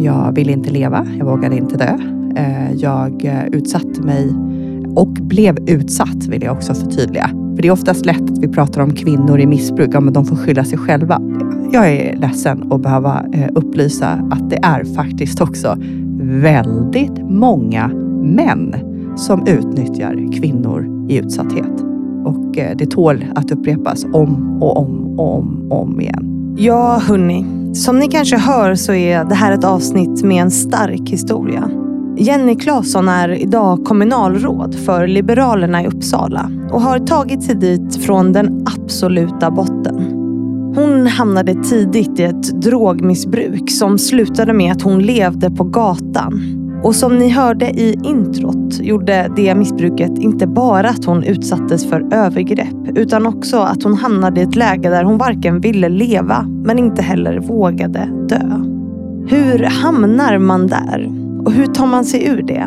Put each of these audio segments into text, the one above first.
Jag ville inte leva, jag vågade inte dö. Eh, jag eh, utsatte mig och blev utsatt, vill jag också förtydliga. För det är oftast lätt att vi pratar om kvinnor i missbruk, ja, men de får skylla sig själva. Jag är ledsen att behöva eh, upplysa att det är faktiskt också väldigt många män som utnyttjar kvinnor i utsatthet. Och det tål att upprepas om och om och om, och om igen. Ja, hörni. Som ni kanske hör så är det här ett avsnitt med en stark historia. Jenny Claesson är idag kommunalråd för Liberalerna i Uppsala och har tagit sig dit från den absoluta botten. Hon hamnade tidigt i ett drogmissbruk som slutade med att hon levde på gatan. Och som ni hörde i introt gjorde det missbruket inte bara att hon utsattes för övergrepp utan också att hon hamnade i ett läge där hon varken ville leva men inte heller vågade dö. Hur hamnar man där? Och hur tar man sig ur det?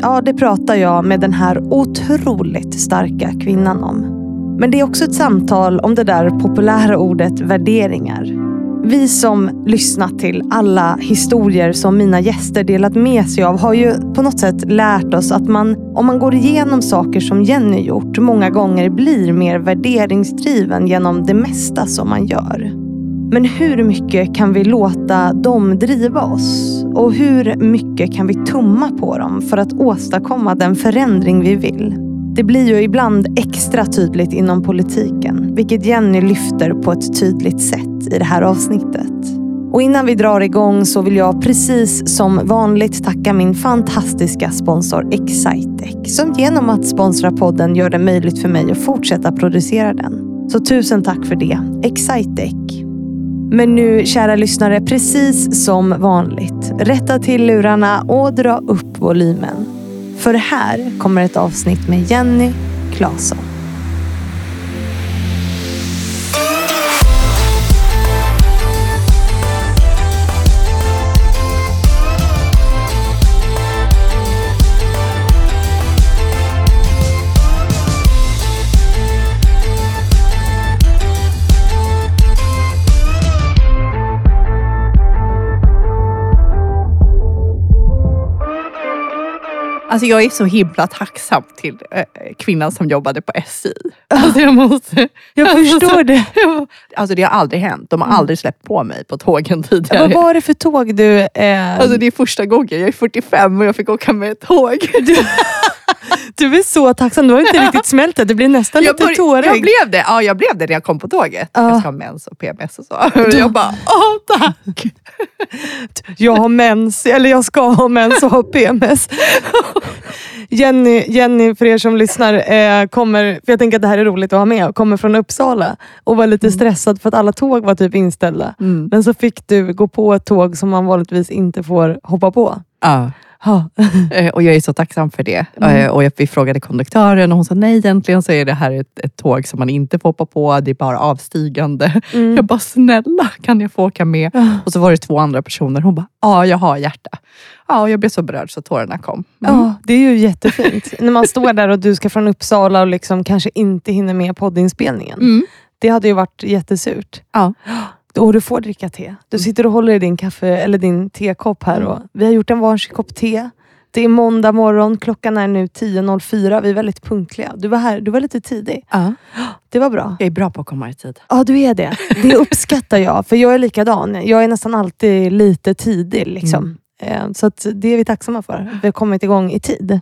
Ja, det pratar jag med den här otroligt starka kvinnan om. Men det är också ett samtal om det där populära ordet värderingar. Vi som lyssnat till alla historier som mina gäster delat med sig av har ju på något sätt lärt oss att man, om man går igenom saker som Jenny gjort, många gånger blir mer värderingsdriven genom det mesta som man gör. Men hur mycket kan vi låta dem driva oss? Och hur mycket kan vi tumma på dem för att åstadkomma den förändring vi vill? Det blir ju ibland extra tydligt inom politiken, vilket Jenny lyfter på ett tydligt sätt i det här avsnittet. Och innan vi drar igång så vill jag precis som vanligt tacka min fantastiska sponsor Excitec som genom att sponsra podden gör det möjligt för mig att fortsätta producera den. Så tusen tack för det, Excitec. Men nu, kära lyssnare, precis som vanligt. Rätta till lurarna och dra upp volymen. För här kommer ett avsnitt med Jenny Claesson. Alltså jag är så himla tacksam till äh, kvinnan som jobbade på SI. Alltså jag måste, jag förstår alltså, det. Alltså det har aldrig hänt. De har mm. aldrig släppt på mig på tågen tidigare. Vad var det för tåg du... Eh... Alltså det är första gången. Jag är 45 och jag fick åka med ett tåg. Du, du är så tacksam. Du har inte riktigt smält det. Du blir nästan jag lite tårig. Jag blev det. Ja, jag blev det när jag kom på tåget. Uh. Jag ska ha mens och PMS och så. Du... Jag bara, åh tack. Jag har mens, eller jag ska ha mens och ha PMS. Jenny, Jenny, för er som lyssnar, eh, kommer, för jag tänker att det här är roligt att ha med, kommer från Uppsala och var lite mm. stressad för att alla tåg var typ inställda. Mm. Men så fick du gå på ett tåg som man vanligtvis inte får hoppa på. Ja. Eh, och jag är så tacksam för det. Mm. Eh, och vi frågade konduktören och hon sa nej, egentligen så är det här ett, ett tåg som man inte får hoppa på. Det är bara avstigande. Mm. Jag bara, snälla kan jag få åka med? Och så var det två andra personer. Hon bara, ja jag har hjärta. Ja, jag blev så berörd så tårarna kom. Mm. Ja, det är ju jättefint. När man står där och du ska från Uppsala och liksom kanske inte hinner med poddinspelningen. Mm. Det hade ju varit jättesurt. Ja. Och du får dricka te. Du mm. sitter och håller i din kaffe eller din tekopp här. Och vi har gjort en varsin kopp te. Det är måndag morgon, klockan är nu 10.04. Vi är väldigt punktliga. Du var här, du var lite tidig. Ja. Det var bra. Jag är bra på att komma i tid. Ja, du är det. Det uppskattar jag. För jag är likadan. Jag är nästan alltid lite tidig. Liksom. Mm. Så det är vi tacksamma för. Vi har kommit igång i tid.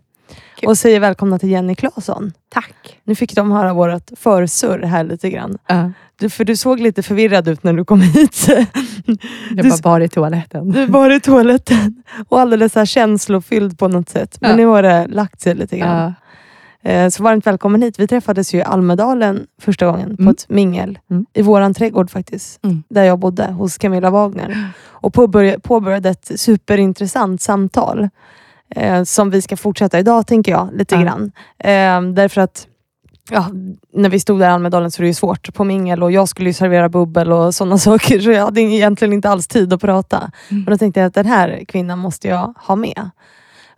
Kul. Och säger välkomna till Jenny Claesson. Tack. Nu fick de höra vårt försurr här lite grann. Uh. Du, för du såg lite förvirrad ut när du kom hit. Jag bara var i toaletten. Du var i toaletten. Och alldeles så här känslofylld på något sätt. Men ja. nu har det lagt sig lite grann. Ja. Så varmt välkommen hit. Vi träffades ju i Almedalen första gången på mm. ett mingel. Mm. I våran trädgård faktiskt. Mm. Där jag bodde, hos Camilla Wagner. Och påbörjade, påbörjade ett superintressant samtal. Eh, som vi ska fortsätta idag, tänker jag. lite ja. grann. Eh, därför att ja, när vi stod där i Almedalen så är det ju svårt på mingel och jag skulle ju servera bubbel och sådana saker så jag hade egentligen inte alls tid att prata. Mm. Men då tänkte jag att den här kvinnan måste jag ha med.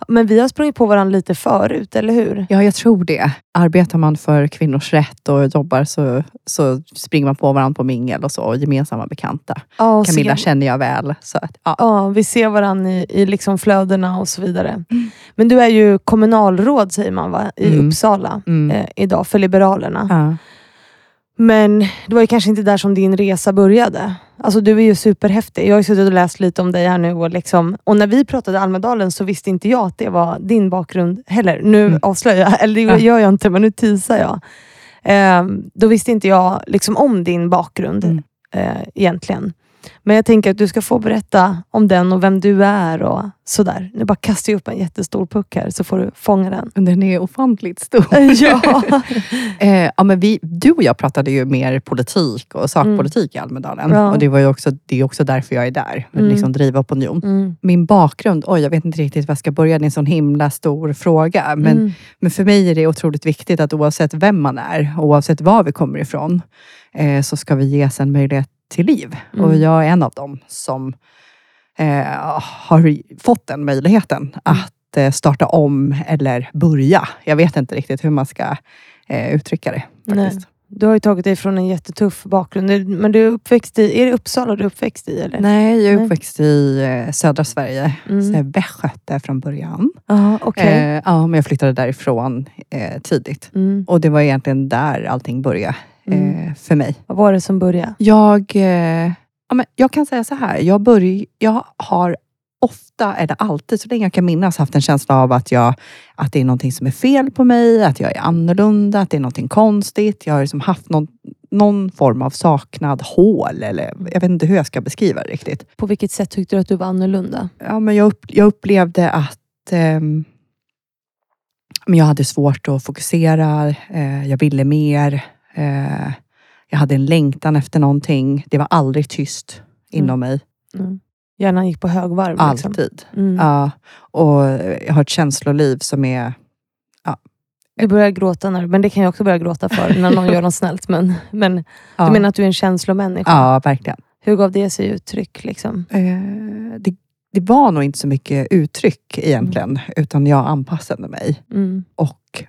Men vi har sprungit på varandra lite förut, eller hur? Ja, jag tror det. Arbetar man för kvinnors rätt och jobbar så, så springer man på varandra på mingel och så, och gemensamma bekanta. Ja, och Camilla ser- känner jag väl. Så att, ja. Ja, vi ser varandra i, i liksom flödena och så vidare. Mm. Men du är ju kommunalråd, säger man va? i Mm. Uppsala Mm. eh, idag, för Liberalerna. Ja. Men det var ju kanske inte där som din resa började. Alltså du är ju superhäftig. Jag har ju suttit och läst lite om dig här nu. Och, liksom, och när vi pratade Almedalen så visste inte jag att det var din bakgrund heller. Nu Mm. avslöjar jag, eller det gör jag inte, men nu teasar jag. Ehm, då visste inte jag liksom om din bakgrund Mm. eh, egentligen. Men jag tänker att du ska få berätta om den och vem du är och sådär. Nu bara kastar jag upp en jättestor puck här så får du fånga den. Den är ofantligt stor. ja. Eh, ja, men vi, du och jag pratade ju mer politik och sakpolitik i Almedalen. Ja. Och det, var ju också, det är också därför jag är där. Att Mm. liksom driva opinion. Mm. Min bakgrund, oj jag vet inte riktigt var jag ska börja. Det är en sån himla stor fråga. Men, Mm. men för mig är det otroligt viktigt att oavsett vem man är, oavsett var vi kommer ifrån, eh, så ska vi ges en möjlighet till liv. Mm. Och jag är en av dem som eh, har fått den möjligheten att eh, starta om eller börja. Jag vet inte riktigt hur man ska eh, uttrycka det. Faktiskt. Du har ju tagit dig från en jättetuff bakgrund. Men du är uppväxt i, är det Uppsala du är uppväxt i? Eller? Nej, jag är Nej. uppväxt i eh, södra Sverige. Mm. Så jag är västgöte från början. Ja, okej. Eh, ja, men jag flyttade därifrån eh, tidigt. Mm. Och det var egentligen där allting började Mm. eh, för mig. Vad var det som började? Jag, eh, ja, men jag kan säga så här. Jag, börj, jag har ofta, eller alltid, så länge jag kan minnas, haft en känsla av att, jag, att det är någonting som är fel på mig, att jag är annorlunda, att det är någonting konstigt. Jag har liksom haft någon, någon form av saknad hål, eller jag vet inte hur jag ska beskriva det riktigt. På vilket sätt tyckte du att du var annorlunda? Ja, men jag, upp, jag upplevde att ehm, men jag hade svårt att fokusera. Eh, jag ville mer. Eh, jag hade en längtan efter någonting. Det var aldrig tyst inom mig. Mm. Hjärnan gick på högvarv. Liksom. Alltid. Mm. Ja, och jag har ett känsloliv som är... Du börjar gråta, när, men det kan jag också börja gråta för när någon gör något snällt. Men, men Ja, du menar att du är en känslomänniska? ja verkligen. Hur gav det sig uttryck? Liksom? Eh, det, det var nog inte så mycket uttryck egentligen, utan jag anpassade mig. Mm. Och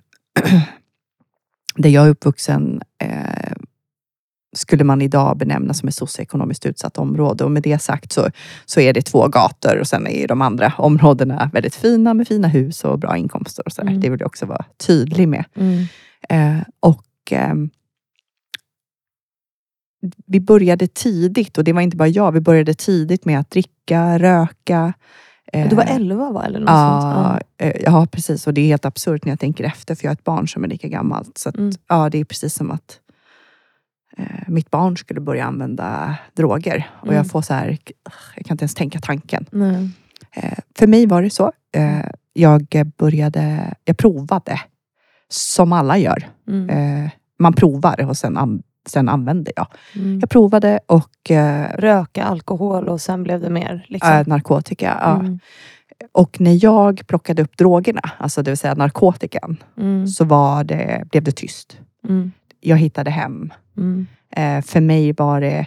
där jag är uppvuxen eh, skulle man idag benämna som ett socioekonomiskt utsatt område. Och med det sagt så, så är det två gator och sen är de andra områdena väldigt fina med fina hus och bra inkomster. och så. Mm. Det vill jag också vara tydlig med. Mm. Eh, och ehm, vi började tidigt, och det var inte bara jag, vi började tidigt med att dricka, röka. Eh, Du var 11 va? Eller något Ja, sånt? eh, ja, precis. Och det är helt absurt när jag tänker efter, för jag har ett barn som är lika gammalt. Så att, Mm. ja, det är precis som att eh, mitt barn skulle börja använda droger. Och Mm. jag får så här, jag kan inte ens tänka tanken. Nej. Eh, för mig var det så. Eh, jag började, jag provade. Som alla gör. Mm. Eh, man provar och sen, sen använder jag. Mm. Jag provade och eh, Röka, alkohol och sen blev det mer? Liksom. äh, narkotika. Ja. Mm. Och när jag plockade upp drogerna, alltså det vill säga narkotikan, Mm. så var det, blev det tyst. Mm. Jag hittade hem. Mm. Eh, för mig var det,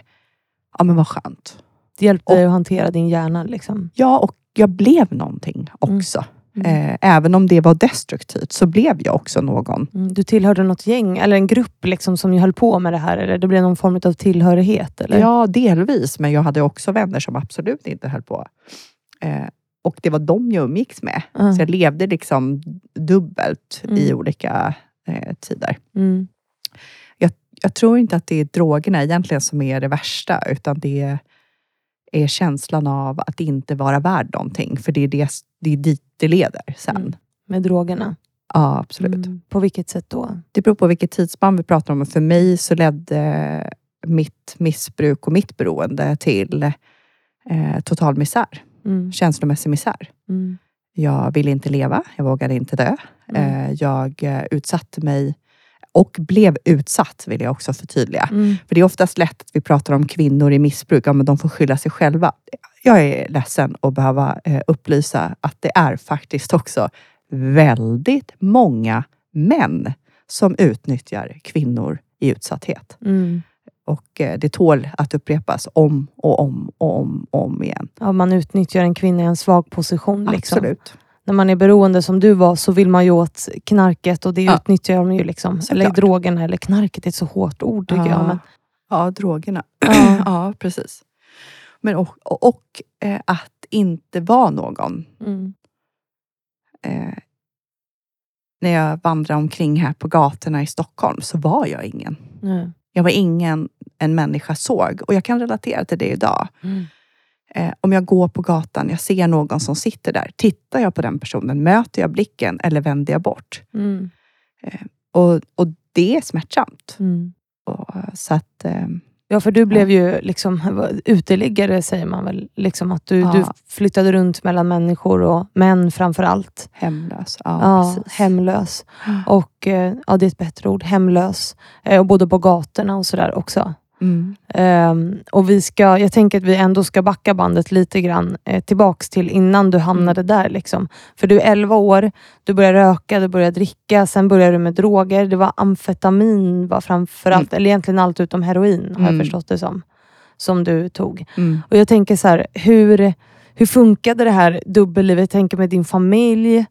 ja men vad skönt. Det hjälpte Och- dig att hantera din hjärna? Liksom. Ja, och jag blev någonting också. Mm. Eh, även om det var destruktivt så blev jag också någon. Mm. Du tillhörde något gäng eller en grupp liksom, som höll på med det här? Eller det blev någon form av tillhörighet? Eller? Ja, delvis. Men jag hade också vänner som absolut inte höll på. Eh, och det var dem jag umgicks med. Ja. Så jag levde liksom dubbelt i Mm. olika eh, tider. Mm. Jag tror inte att det är drogerna egentligen som är det värsta, utan det är känslan av att inte vara värd någonting. För det är, det, det är dit det leder sen. Mm. Med drogerna? Ja, absolut. Mm. På vilket sätt då? Det beror på vilket tidsspann vi pratar om. För mig så ledde mitt missbruk och mitt beroende till eh, total misär. Mm. Känslomässig misär. Mm. Jag ville inte leva, jag vågade inte dö. Mm. Eh, jag eh, utsatte mig och blev utsatt, vill jag också förtydliga. Mm. För det är oftast lätt att vi pratar om kvinnor i missbruk, ja, men de får skylla sig själva. Jag är ledsen att behöva eh, upplysa att det är faktiskt också väldigt många män som utnyttjar kvinnor i utsatthet. Mm. Och eh, det tål att upprepas om och om och om och om igen. Ja, man utnyttjar en kvinna i en svag position. Liksom. Absolut. När man är beroende som du var så vill man ju åt knarket och det Ja. utnyttjar de ju. liksom. Eller drogerna, eller knarket är ett så hårt ord tycker jag. Men, ja, drogerna. Ja. ja, precis. Men och, och, och eh, att inte vara någon. mm, Eh, när jag vandrade omkring här på gatorna i Stockholm så var jag ingen. nej. Jag var ingen en människa såg. Och jag kan relatera till det idag. Mm. Eh, om jag går på gatan, jag ser någon som sitter där. Tittar jag på den personen, möter jag blicken eller vänder jag bort? Mm. Och, och det är smärtsamt. Mm. Och, så att, eh, Ja, för du blev ju liksom uteliggare säger man väl. Liksom att du, Ja. du flyttade runt mellan människor och män framför allt. hemlös. Ja, Ja, hemlös. Och eh, ja, det är ett bättre ord. Hemlös. Eh, Och bodde på gatorna och sådär också. Mm. Ehm, och vi ska, jag tänker att vi ändå ska backa bandet lite grann eh, tillbaks till innan du hamnade där. Liksom. För du är 11 år, du börjar röka, du börjar dricka, sen börjar du med droger. Det var amfetamin var framförallt, eller egentligen allt utom heroin har jag Mm. förstått det som. Som du tog. Mm. Och jag tänker så här, hur, hur funkade det här dubbellivet? Jag tänker med din familj.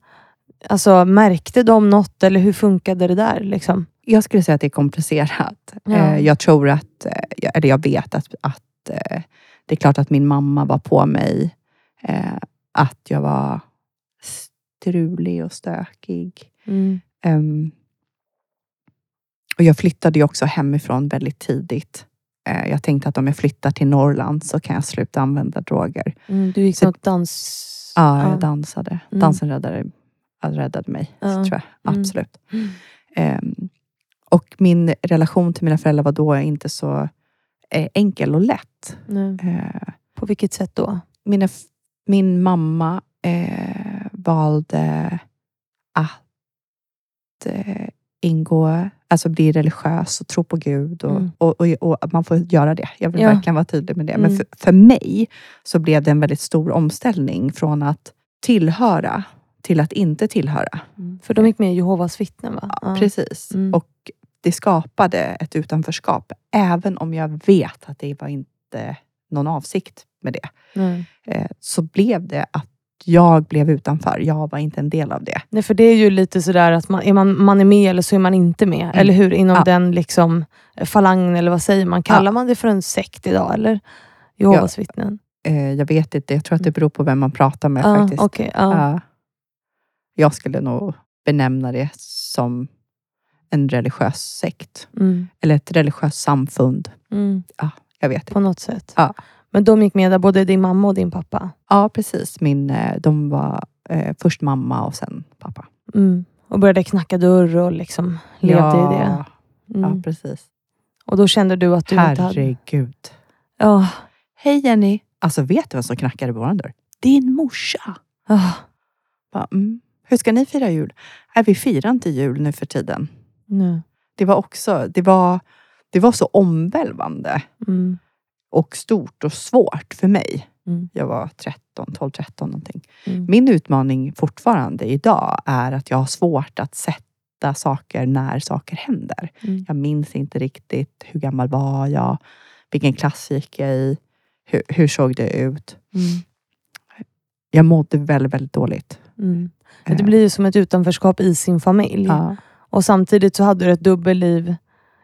Alltså, märkte de något eller hur funkade det där? Liksom? Jag skulle säga att det är komplicerat. Ja. Eh, jag tror att, eh, eller jag vet att, att eh, det är klart att min mamma var på mig. Att jag var strulig och stökig. Mm. Ehm, och jag flyttade ju också hemifrån väldigt tidigt. Jag tänkte att om jag flyttar till Norrland så kan jag sluta använda droger. Mm, du gick Så- något dans... Ja, jag dansade. Mm. Dansen räddade, räddade mig, Ja. tror jag. Mm. Absolut. Mm. Och min relation till mina föräldrar var då inte så eh, enkel och lätt. Eh, På vilket sätt då? mina, min mamma eh, valde att eh, ingå, alltså bli religiös och tro på Gud. Och, Mm. och, och, och man får göra det. Jag vill Ja. verkligen vara tydlig med det. Men Mm. för, för mig så blev det en väldigt stor omställning från att tillhöra till att inte tillhöra. För de gick med i Jehovas vittnen va? Ja. Precis. Mm. Och det skapade ett utanförskap. Även om jag vet att det var inte någon avsikt med det. Eh, så blev det att jag blev utanför. Jag var inte en del av det. Nej, för det är ju lite sådär att man är, man, man är med eller så är man inte med. Eller hur? Inom Mm. Ja. den liksom eh, falangen, eller vad säger man? Kallar Ja. man det för en sekt idag? Eller? Jehovas vittnen? Eh, jag vet inte. Jag tror att det beror på vem man pratar med Ja, faktiskt. okej, ja. Ja. jag skulle nog benämna det som en religiös sekt. Mm, Eller ett religiöst samfund. mm, Jag vet på något sätt. Ja. Men de gick med där, både din mamma och din pappa? Ja, precis. Min, eh, de var eh, först mamma och sen pappa. Mm. Och började knacka dörr och liksom levde ja, i det? Ja, Mm. precis. Och då kände du att du inte hade... Herregud. Ja. Hej Jenny! Alltså vet du vem som knackade på vår dörr? Din morsa! Ah, Bara, mm. Hur ska ni fira jul? Nej, vi firar inte jul nu för tiden. nej. Det var också, det var, det var så omvälvande Mm. och stort och svårt för mig. Mm. Jag var 13, 12, 13 någonting. Mm. Min utmaning fortfarande idag är att jag har svårt att sätta saker när saker händer. Mm. Jag minns inte riktigt hur gammal var jag? Vilken klass gick jag i? Hur, hur såg det ut? Mm. Jag mådde väldigt, väldigt dåligt. Mm. Det blir ju som ett utanförskap i sin familj. Ja. Och samtidigt så hade du ett dubbelliv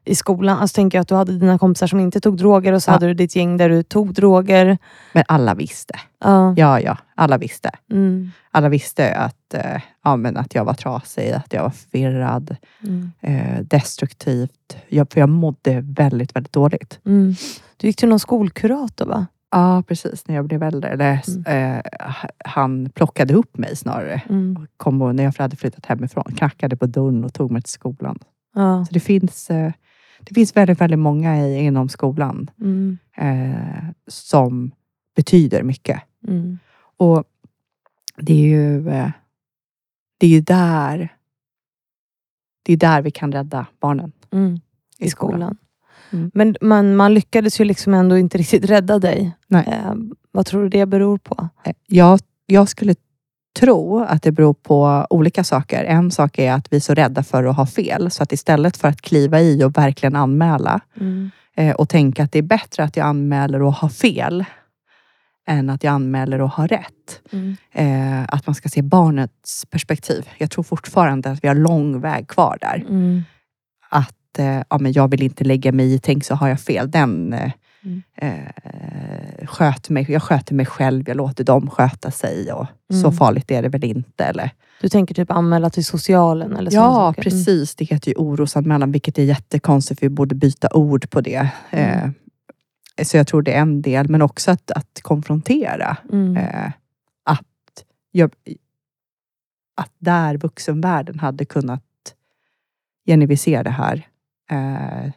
i skolan. Alltså tänker jag att du hade dina kompisar som inte tog droger och så Ja. hade du ditt gäng där du tog droger. Men alla visste. Ja. Ja, ja, alla visste. Mm. Alla visste att, eh, ja, men att jag var trasig, att jag var förvirrad, Mm. eh, destruktivt. Jag, för jag mådde väldigt, väldigt dåligt. Mm. Du gick till någon skolkurator va? Ja, precis. När jag blev äldre. Eller, eh, han plockade upp mig snarare. Mm. Kom och, när jag hade flyttat hemifrån. Knackade på dörren och tog mig till skolan. Ja. Så det finns, eh, det finns väldigt, väldigt många i, inom skolan Mm. eh, som betyder mycket. Mm. Och det är ju, eh, det är ju där det är där vi kan rädda barnen. Mm. I I skolan. skolan. Mm. Men man, man lyckades ju liksom ändå inte riktigt rädda dig. Nej. Eh, vad tror du det beror på? Eh, Jag, jag skulle tro att det beror på olika saker. En sak är att vi är så rädda för att ha fel. Så att istället för att kliva i och verkligen anmäla Mm. eh, och tänka att det är bättre att jag anmäler och har fel än att jag anmäler och har rätt. Mm. Eh, att man ska se barnets perspektiv. Jag tror fortfarande att vi har lång väg kvar där. Mm. Att eh, ja, men jag vill inte lägga mig i, tänk så har jag fel. Den eh, Mm. eh, sköter mig, jag sköter mig själv, jag låter dem sköta sig. Och Så Mm. farligt är det väl inte. Eller? Du tänker typ anmäla till socialen? Eller Ja. Mm. precis. Det heter ju orosanmälan, vilket är jättekonstigt. för Vi borde byta ord på det. Mm. Eh, så jag tror det är en del, men också att, att konfrontera. Mm. Eh, att, jag, att där vuxenvärlden hade kunnat... Jenny, vi ser det här. Eh,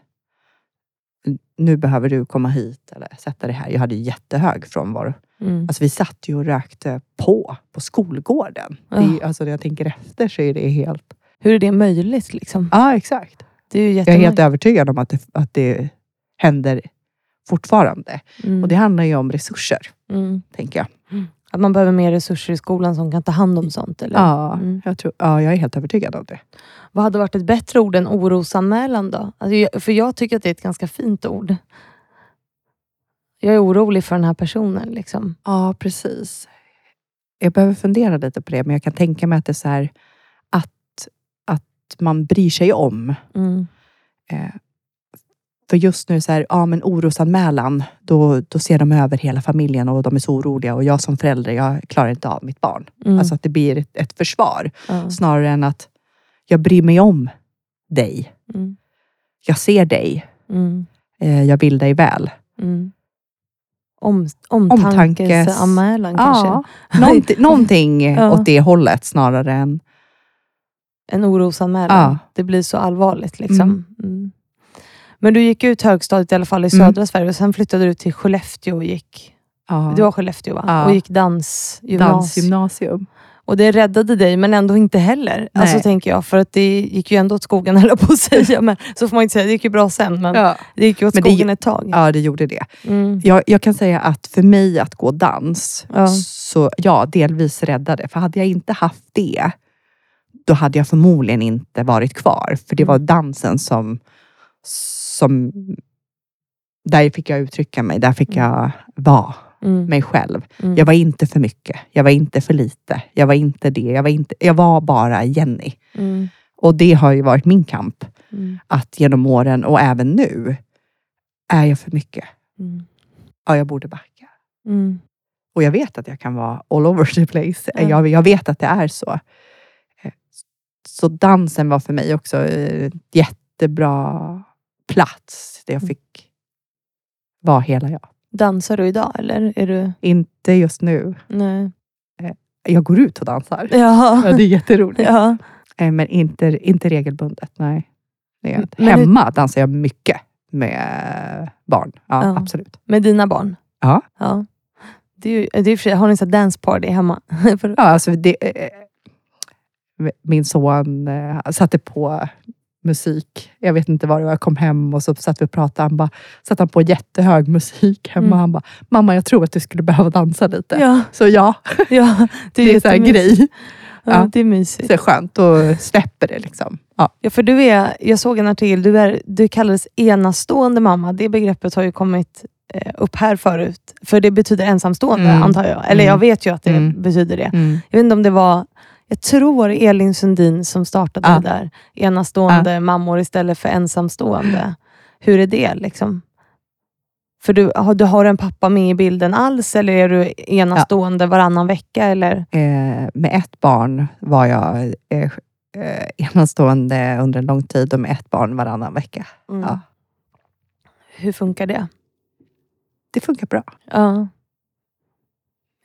nu behöver du komma hit eller sätta dig här. Jag hade ju jättehög frånvaro. Mm. Alltså vi satt ju och rökte på, på skolgården. Det är, ju- alltså när jag tänker efter så är det helt... Hur är det möjligt? Liksom? Ja, exakt. Det är Jag är helt övertygad om att det, att det händer fortfarande. Mm. Och det handlar ju om resurser, Mm. tänker jag. Att man behöver mer resurser i skolan som kan ta hand om sånt? Eller? Ja, Mm. jag, tror, ja, jag är helt övertygad om det. Vad hade varit ett bättre ord än orosanmälan då? Alltså, för jag tycker att det är ett ganska fint ord. Jag är orolig för den här personen. Liksom. Ja, precis. Jag behöver fundera lite på det, men jag kan tänka mig att det är så här att, att man bryr sig om. Mm. Eh, för just nu, så här, ja men orosanmälan, då, då ser de över hela familjen och de är så oroliga och jag som förälder, jag klarar inte av mitt barn. Mm. Alltså att det blir ett, ett försvar ja. snarare än att jag bryr mig om dig. mm. Jag ser dig. Mm. Eh, jag vill dig väl. Mm. Om, Omtankes- omtankesanmälan kanske? Ja, någonting, någonting Ja. åt det hållet snarare än... En orosanmälan. Ja. Det blir så allvarligt. Liksom. Mm. Mm. Men du gick ut högstadiet i alla fall i Mm. södra Sverige och sen flyttade du till Skellefteå och gick, Ja, du var Skellefteå va? Ja. Och gick dansgymnasium. dansgymnasium. Och det räddade dig, men ändå inte heller. Nej. Alltså tänker jag, för att det gick ju ändå åt skogen höll på att säga. Men, så får man inte säga, det gick ju bra sen, men Ja. det gick ju åt Men det- skogen ett tag. ja, det gjorde det. Mm. Jag, jag kan säga att för mig att gå dans, Ja. så ja, delvis räddade. För hade jag inte haft det, då hade jag förmodligen inte varit kvar. För det var Mm. dansen som, som... Där fick jag uttrycka mig, där fick jag vara Mm. mig själv. Mm. Jag var inte för mycket, jag var inte för lite, jag var inte det, jag var, inte, jag var bara Jenny. Mm. Och det har ju varit min kamp, Mm. att genom åren och även nu, är jag för mycket? Mm. Ja, jag borde backa. Mm. Och jag vet att jag kan vara all over the place. Ja. Jag, jag vet att det är så. Eh, Så dansen var för mig också eh, ett jättebra plats där jag Mm. fick vara hela jag. Dansar du idag eller? Är du... Inte just nu. Nej. Jag går ut och dansar. Jaha. Ja, det är jätteroligt. Ja. Eh, Men inte, inte regelbundet. Nej. Det är jag inte. Men hur- Hemma dansar jag mycket med barn. Ja, Ja. absolut. Med dina barn? Ja. ja. Det är ju, det är har ni så dance party hemma? Ja, alltså det, eh, min son eh, satte på musik. Jag vet inte var det var. Jag kom hem och så satt vi och pratade. Han bara, satte han på jättehög musik hemma. Mm. Han bara, mamma jag tror att du skulle behöva dansa lite. ja, Så ja, ja, det är en sån här jättemysigt. grej. Ja, Ja. Det är mysigt. Så är skönt. Då släpper det liksom. Ja. Ja, för du är, jag såg en artikel, du, är, du kallades enastående mamma. Det begreppet har ju kommit eh, upp här förut. För det betyder ensamstående Mm. antar jag. Eller Mm. jag vet ju att det Mm. betyder det. Mm. Jag vet inte om det var, jag tror Elin Sundin som startade Ja. det där. Enastående mammor istället för ensamstående. Hur är det? liksom? För du, har, du har en pappa med i bilden alls eller är du enastående varannan vecka? Eller? Eh, med ett barn var jag eh, eh, enastående under en lång tid och med ett barn varannan vecka. Mm. Ja. Hur funkar det? Det funkar bra. Ja.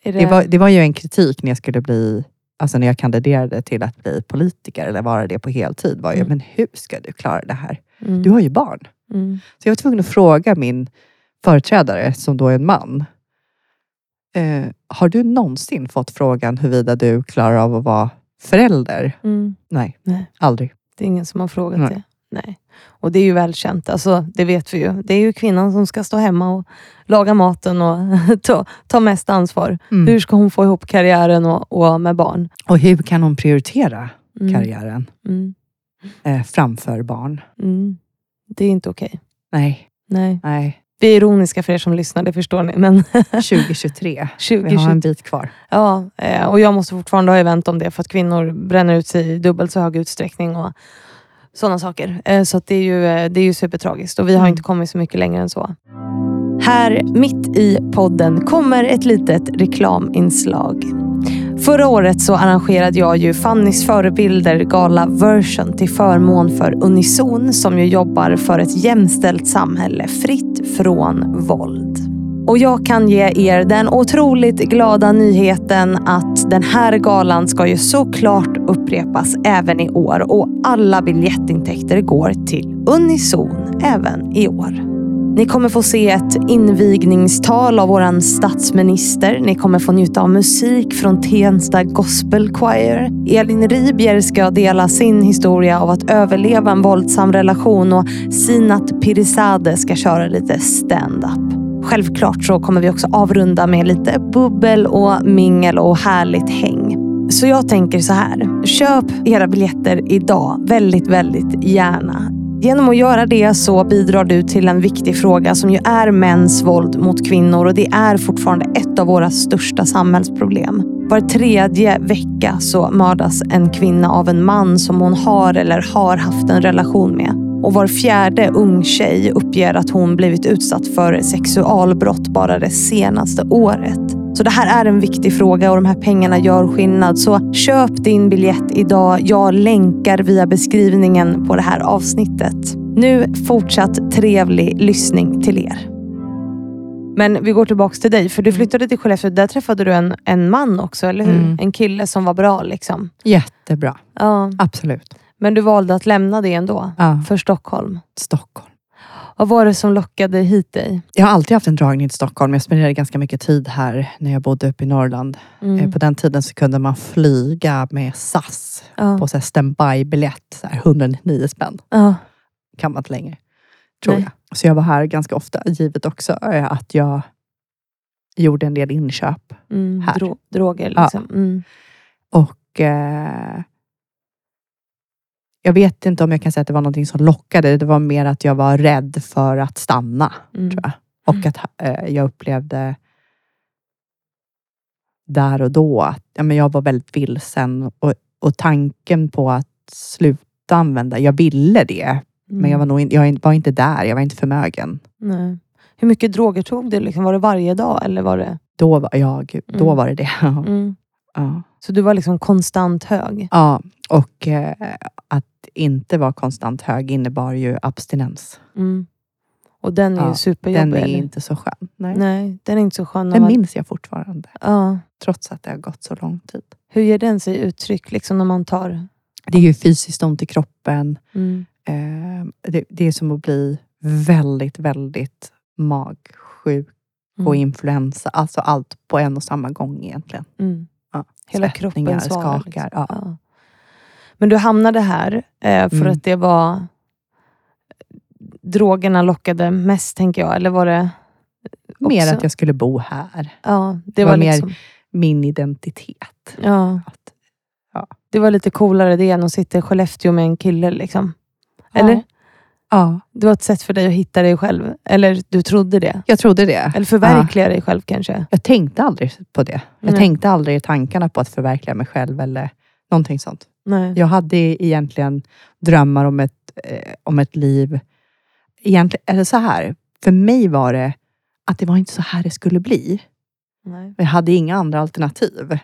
Är Det var, det var ju en kritik när jag skulle bli, alltså när jag kandiderade till att bli politiker eller vara det på heltid. var ju, Mm. men hur ska du klara det här? Mm. Du har ju barn. Mm. Så jag var tvungen att fråga min företrädare, som då är en man. Eh, har du någonsin fått frågan huruvida du klarar av att vara förälder? Mm. Nej, Nej. aldrig. Det är ingen som har frågat Nej. det. Nej. Och det är ju välkänt. Alltså, det vet vi ju. Det är ju kvinnan som ska stå hemma och laga maten och ta, ta mest ansvar. Mm. Hur ska hon få ihop karriären och, och med barn? Och hur kan hon prioritera Mm. karriären Mm. eh, framför barn? Mm. Det är inte okej. Nej, Nej. nej. Vi är ironiska för er som lyssnar, det förstår ni. Men 2023. Vi har 2020, en bit kvar. ja, eh, och jag måste fortfarande ha event om det för att kvinnor bränner ut sig i dubbelt så hög utsträckning och sådana saker. Eh, Så det, är ju, eh, det är ju supertragiskt och vi har Mm. inte kommit så mycket längre än så. Här mitt i podden kommer ett litet reklaminslag. Förra året så arrangerade jag ju Fannys förebilder gala version till förmån för Unison som ju jobbar för ett jämställt samhälle fritt från våld. Och jag kan ge er den otroligt glada nyheten att den här galan ska ju såklart upprepas även i år och alla biljettintäkter går till Unison även i år. Ni kommer få se ett invigningstal av våran statsminister. Ni kommer få njuta av musik från Tensta Gospel Choir. Elin Ribier ska dela sin historia av att överleva en våldsam relation och Sinat Pirisade ska köra lite stand-up. Självklart så kommer vi också avrunda med lite bubbel och mingel och härligt häng. Så jag tänker så här. Köp era biljetter idag. Väldigt, väldigt gärna. Genom att göra det så bidrar du till en viktig fråga som ju är mäns våld mot kvinnor och det är fortfarande ett av våra största samhällsproblem. Var tredje vecka så mördas en kvinna av en man som hon har eller har haft en relation med. Och var fjärde ung tjej uppger att hon blivit utsatt för sexualbrott bara det senaste året. Så det här är en viktig fråga och de här pengarna gör skillnad. Så köp din biljett idag. Jag länkar via beskrivningen på det här avsnittet. Nu fortsatt trevlig lyssning till er. Men vi går tillbaka till dig, för du flyttade till Skellefteå. Där träffade du en, en man också, eller hur? Mm. En kille som var bra. liksom. Jättebra. Ja. Absolut. Men du valde att lämna det ändå, Ja. för Stockholm. Stockholm. Vad var det som lockade hit dig? Jag har alltid haft en dragning till Stockholm. Jag spenderade ganska mycket tid här när jag bodde uppe i Norrland. Mm. Eh, På den tiden så kunde man flyga med SAS Ja. på standby-biljett. så här 199 spänn. Ja. Kan man inte längre. Tror Nej. jag. Så jag var här ganska ofta. Givet också eh, att jag gjorde en del inköp. Mm. Här. Dro- droger Ja. liksom. Mm. Och eh, jag vet inte om jag kan säga att det var någonting som lockade. Det var mer att jag var rädd för att stanna. Mm. tror jag. Och att eh, jag upplevde där och då att ja, men jag var väldigt vilsen. Och, och tanken på att sluta använda, jag ville det. Men jag var, nog in, jag var inte där, jag var inte förmögen. Mm. Nej. Hur mycket droger tog du? Liksom? Var det varje dag? Eller var det... Då var, jag, då Mm. var det det. Mm. ja. Så du var liksom konstant hög? ja, och eh, att inte vara konstant hög innebar ju abstinens. Mm. Och den är ju Ja, superjobbig. Den är eller? inte så skön. Nej. Nej, den är inte så skön. Den man- minns jag fortfarande. Ja. Trots att det har gått så lång tid. Hur ger den sig uttryck liksom, när man tar... Det är ju fysiskt ont i kroppen. Mm. Eh, det, det är som att bli väldigt, väldigt magsjuk och Mm. influensa. Alltså allt på en och samma gång egentligen. Mm. Ja. Hela Svettningar, kroppen svarar. skakar. liksom. Ja. Ja. Men du hamnade här eh, för Mm. att det var drogerna lockade mest, tänker jag. Eller var det... Mer Också. att jag skulle bo här. Ja, det var var, mer- liksom... Min identitet. Ja, Att, ja. det var lite coolare det än att sitta i Skellefteå med en kille. Liksom. Eller? Ja, Det var ett sätt för dig att hitta dig själv. Eller du trodde det. jag trodde det. Eller förverkliga dig själv kanske. Jag tänkte aldrig på det. Jag Nej. tänkte aldrig i tankarna på att förverkliga mig själv eller någonting sånt. Nej. Jag hade egentligen drömmar om ett, eh, om ett liv. Egentligen, eller så här, för mig var det att det var inte så här det skulle bli. Nej. Jag hade inga andra alternativ.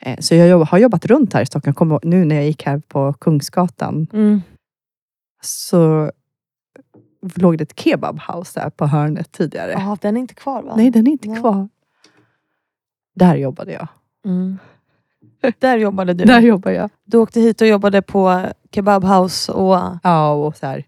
Eh, Så jag jobb, har jobbat runt här i Stockholm. Kom, nu när jag gick här på Kungsgatan Mm. så låg det ett kebabhouse där på hörnet tidigare. Ja, den är inte kvar va? Nej, den är inte Nej. kvar. Där jobbade jag. Mm. Där jobbade du. Där jobbade jag. Du åkte hit och jobbade på kebabhouse och... Ja, och så här,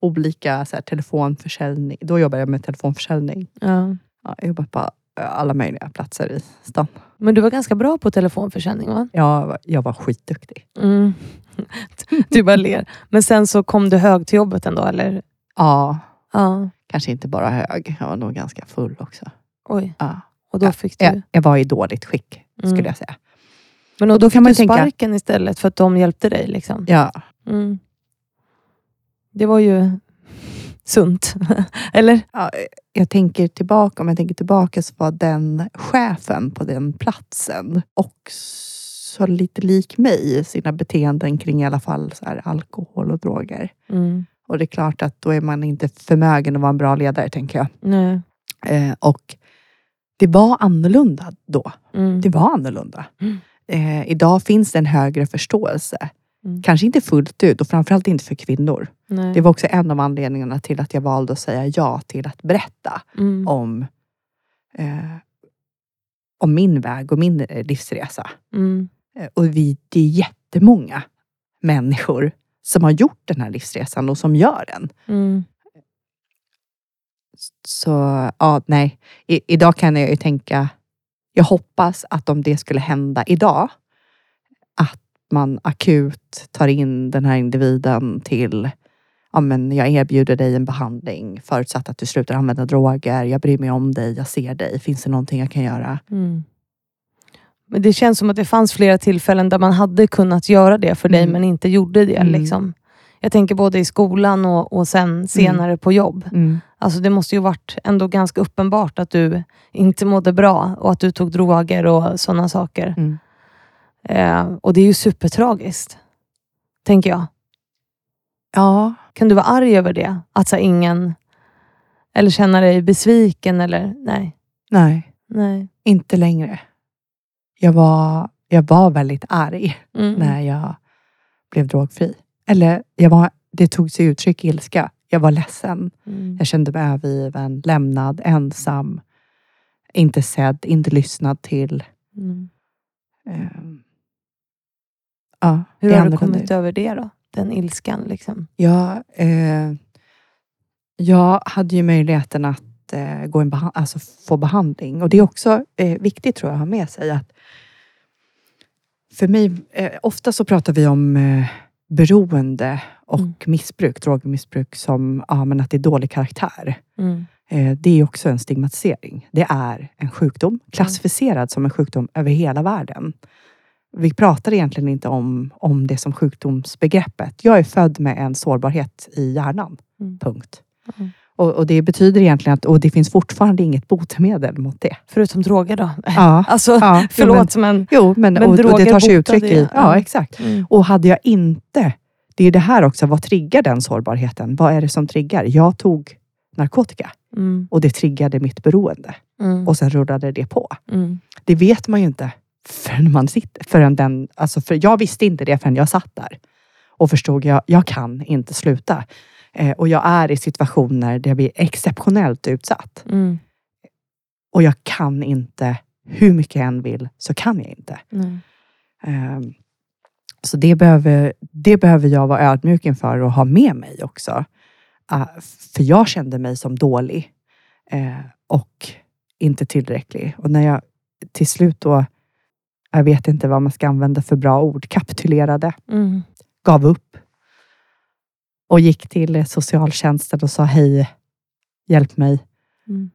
olika så här, telefonförsäljning. Då jobbade jag med telefonförsäljning. Ja. Ja, jag jobbade på eh, alla möjliga platser i stan. Men du var ganska bra på telefonförsäljning va? Jag, var- jag var skitduktig. Mm. Du bara ler. Men sen så kom du hög till jobbet ändå eller? Ja, Ja. kanske inte bara hög. Jag var nog ganska full också. Oj. Ja. Och då Ja, fick du... Jag, jag var i dåligt skick, skulle Mm. jag säga. Men och då, då kan man du tänka- sparken istället för att de hjälpte dig? Liksom. Ja, Mm. Det var ju sunt. Eller? Ja, jag tänker tillbaka, om jag tänker tillbaka så var den chefen på den platsen också lite lik mig i sina beteenden kring i alla fall så här, alkohol och droger. Mm. Och det är klart att då är man inte förmögen att vara en bra ledare, tänker jag. Nej. Eh, och det var annorlunda då. Mm. Det var annorlunda. Mm. Eh, idag finns det en högre förståelse. Mm. Kanske inte fullt ut och framförallt inte för kvinnor. Nej. Det var också en av anledningarna till att jag valde att säga ja till att berätta Mm. om, eh, om min väg och min eh, livsresa. Mm. Eh, Och vi, det är jättemånga människor som har gjort den här livsresan och som gör den. Mm. Så ja, nej. I, idag kan jag ju tänka, jag hoppas att om det skulle hända idag, att man akut tar in den här individen till, ja men jag erbjuder dig en behandling förutsatt att du slutar använda droger, jag bryr mig om dig, jag ser dig, finns det någonting jag kan göra? Mm. Men det känns som att det fanns flera tillfällen där man hade kunnat göra det för dig, Mm. men inte gjorde det. Mm. Liksom. Jag tänker både i skolan och, och sen senare på jobb. Alltså det måste ju varit ändå ganska uppenbart att du inte mådde bra och att du tog droger och sådana saker. Mm. Eh, och det är ju supertragiskt, tänker jag. Ja, Kan du vara arg över det? Att så ingen... Eller känna dig besviken? Eller nej. nej, nej. inte längre. Jag var, jag var väldigt arg. Mm. när jag blev drogfri. Eller jag var, det tog sig uttryck i ilska. Jag var ledsen. Mm. Jag kände mig övergiven, lämnad, ensam. Inte sedd, inte lyssnad till. Mm. Ehm, ja, Hur har du kommit över det då? Den ilskan liksom? Jag, eh, jag hade ju möjligheten att eh, gå en beha- alltså få behandling. Och det är också eh, viktigt tror jag att ha med sig att för mig, eh, ofta så pratar vi om eh, beroende och Mm. missbruk, drogmissbruk som ja, men att det är dålig karaktär. Mm. Eh, det är också en stigmatisering. Det är en sjukdom, klassificerad som en sjukdom över hela världen. Vi pratar egentligen inte om, om det som sjukdomsbegreppet. Jag är född med en sårbarhet i hjärnan. Mm. Punkt. Mm. Och, och det betyder egentligen att och det finns fortfarande inget botemedel mot det. Förutom droger då? Ja, Alltså, ja, jo, förlåt men... Jo, men, Men och, och det tar sig uttryck i... Ja, ja. exakt. Mm. Och hade jag inte... Det är det här också, vad triggar den sårbarheten? Vad är det som triggar? Jag tog narkotika Mm. och det triggade mitt beroende. Mm. Och sen rullade det på. Mm. Det vet man ju inte förrän man sitter. Förrän den, alltså för jag visste inte det förrän jag satt där. Och förstod, jag, jag kan inte sluta. Eh, och jag är i situationer där jag blir exceptionellt utsatt. Mm. Och jag kan inte, hur mycket jag än vill, så kan jag inte. Ehm, Så det behöver, det behöver jag vara ödmjuk inför och ha med mig också. Ah, För jag kände mig som dålig eh, och inte tillräcklig. Och när jag till slut då, jag vet inte vad man ska använda för bra ord, kapitulerade, Mm. gav upp och gick till socialtjänsten och sa hej, hjälp mig. Mm.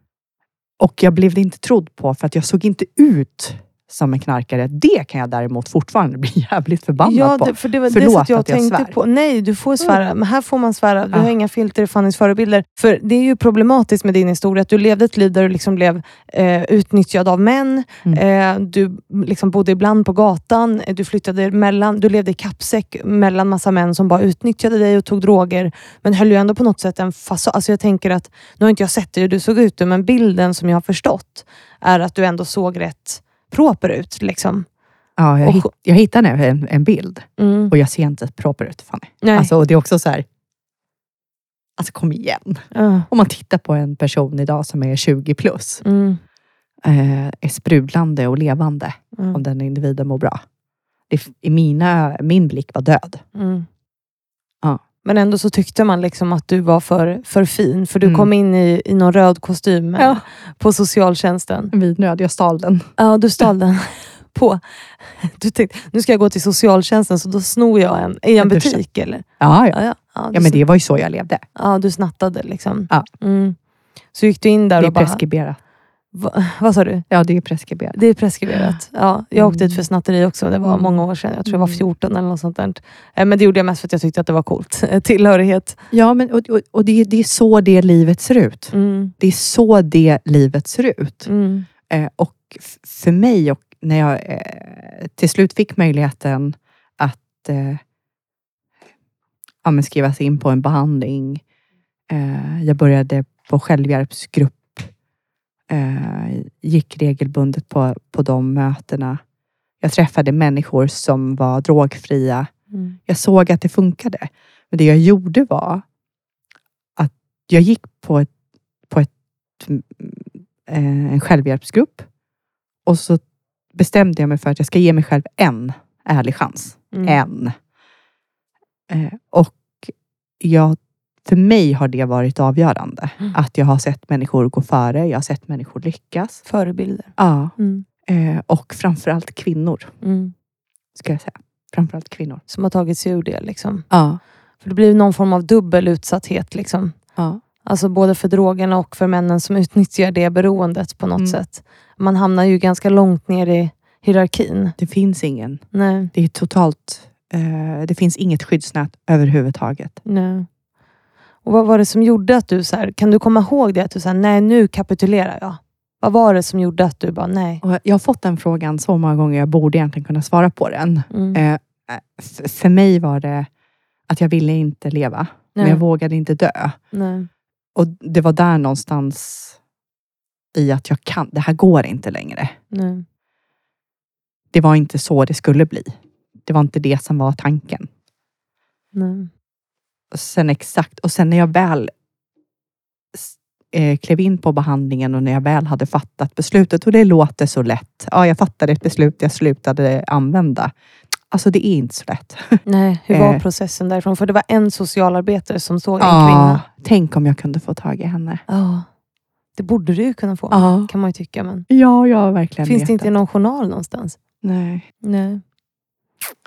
Och jag blev inte trodd på för att jag såg inte ut som en knarkare. Det kan jag däremot fortfarande bli jävligt förbannad Ja, på. det, för det var det Förlåt sätt jag att jag tänkte svär. på. Nej, du får svära. Men här får man svära. Du Ja. har inga filter i Fannys förebilder. För det är ju problematiskt med din historia. Att du levde ett liv där du liksom blev eh, utnyttjad av män. Mm. Eh, du liksom bodde ibland på gatan. Eh, Du flyttade mellan, du levde i kappsäck mellan massa män som bara utnyttjade dig och tog droger. Men höll ju ändå på något sätt en fasad. Alltså jag tänker att, nu har inte jag sett hur du såg ut, men bilden som jag har förstått är att du ändå såg rätt proper ut. Liksom. Ja, jag, Och- hitt, jag hittade en, en bild Mm. och jag ser inte proper ut. Fanny. Nej. Alltså, och det är också så här. Alltså kom igen. Ja. Om man tittar på en person idag som är 20 plus, Mm. eh, är sprudlande och levande, Mm. om den individen mår bra. Det, I mina, min blick var död. Mm. Men ändå så tyckte man liksom att du var för, för fin, för du Mm. kom in i, i någon röd kostym Ja. på socialtjänsten. Vid nöd, jag stal den. Ja, du stal den. På. Du tänkte, nu ska jag gå till socialtjänsten, så då snor jag en i en butik. Eller? Ja, ja. Ja, ja. Ja, men det var ju så jag levde. ja, du snattade liksom. Ja. Mm. Så gick du in där Det är och bara... preskriberat. Va, vad sa du? Ja, det är preskriberat. Det är preskriberat. Ja, jag åkte dit för Mm. snatteri också. Det var Mm. många år sedan. Jag tror jag var Mm. 14 eller något sånt där. Eh, Men det gjorde jag mest för att jag tyckte att det var coolt. Tillhörighet. Ja, men, och, och, och det, är- det är så det livet ser ut. Mm. Det är så det livet ser ut. Mm. Eh, och för mig, och när jag eh, till slut fick möjligheten att eh, ja, men skriva sig in på en behandling. Eh, jag började på självhjälpsgrupp. Eh, gick regelbundet på, på de mötena. Jag träffade människor som var drogfria. Mm. Jag såg att det funkade. Men det jag gjorde var att jag gick på, ett, på ett, eh, en självhjälpsgrupp och så bestämde jag mig för att jag ska ge mig själv en ärlig chans. Mm. En. Eh, och jag, för mig har det varit avgörande. Mm. Att jag har sett människor gå före, jag har sett människor lyckas. Förebilder. Ja, Mm. eh, och framförallt kvinnor, Mm. ska jag säga. Framförallt kvinnor. Som har tagit sig ur det. Liksom. Ja. För det blir någon form av dubbel utsatthet. Liksom. ja. Alltså både för drogerna och för männen som utnyttjar det beroendet på något Mm. sätt. Man hamnar ju ganska långt ner i hierarkin. Det finns ingen. Nej, Det är totalt... Eh, det finns inget skyddsnät överhuvudtaget. nej. Och vad var det som gjorde att du, så här, kan du komma ihåg det? Att du sa, nej nu kapitulerar jag. Vad var det som gjorde att du bara, nej. Och jag har fått den frågan så många gånger, jag borde egentligen kunna svara på den. Mm. Eh, för mig var det att jag ville inte leva, men nej. jag vågade inte dö. nej. Och det var där någonstans i att jag kan, det här går inte längre. nej. Det var inte så det skulle bli. Det var inte det som var tanken. nej. Sen exakt, och sen när jag väl eh, klev in på behandlingen och när jag väl hade fattat beslutet och det låter så lätt. Ja, jag fattade ett beslut jag slutade använda. Alltså det är inte så lätt. nej. Hur var Eh. processen därifrån? För det var en socialarbetare som såg en kvinna. tänk om jag kunde få tag i henne. Ja. Det borde du kunna få. Ja, Kan man ju tycka. Men ja jag har verkligen finns det inte i någon journal någonstans? Nej, Nej.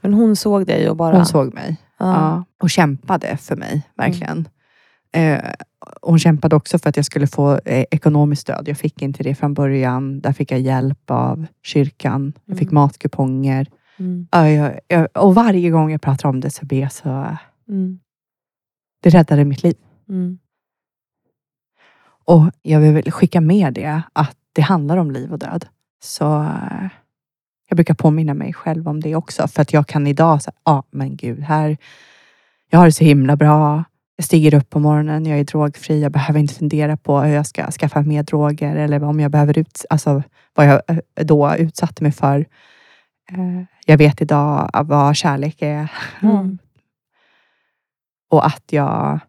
Men hon såg dig och bara... hon såg mig. Ja. Och kämpade för mig, verkligen. Eh, hon kämpade också för att jag skulle få eh, ekonomiskt stöd. Jag fick inte det från början. Där fick jag hjälp av kyrkan. Jag fick Mm. matkuponger. Mm. Ja, jag, jag, och varje gång jag pratar om det så blir jag så... Mm. Det räddade mitt liv. Mm. Och jag vill skicka med det, att det handlar om liv och död. Så eh, jag brukar påminna mig själv om det också. För att jag kan idag säga, ja men gud, här, jag har det så himla bra. Jag stiger upp på morgonen, jag är drogfri, jag behöver inte fundera på hur jag ska skaffa mer droger eller om jag behöver ut, alltså, vad jag eh, då utsatte mig för. Eh, Jag vet idag vad kärlek är. Mm. Och att jag,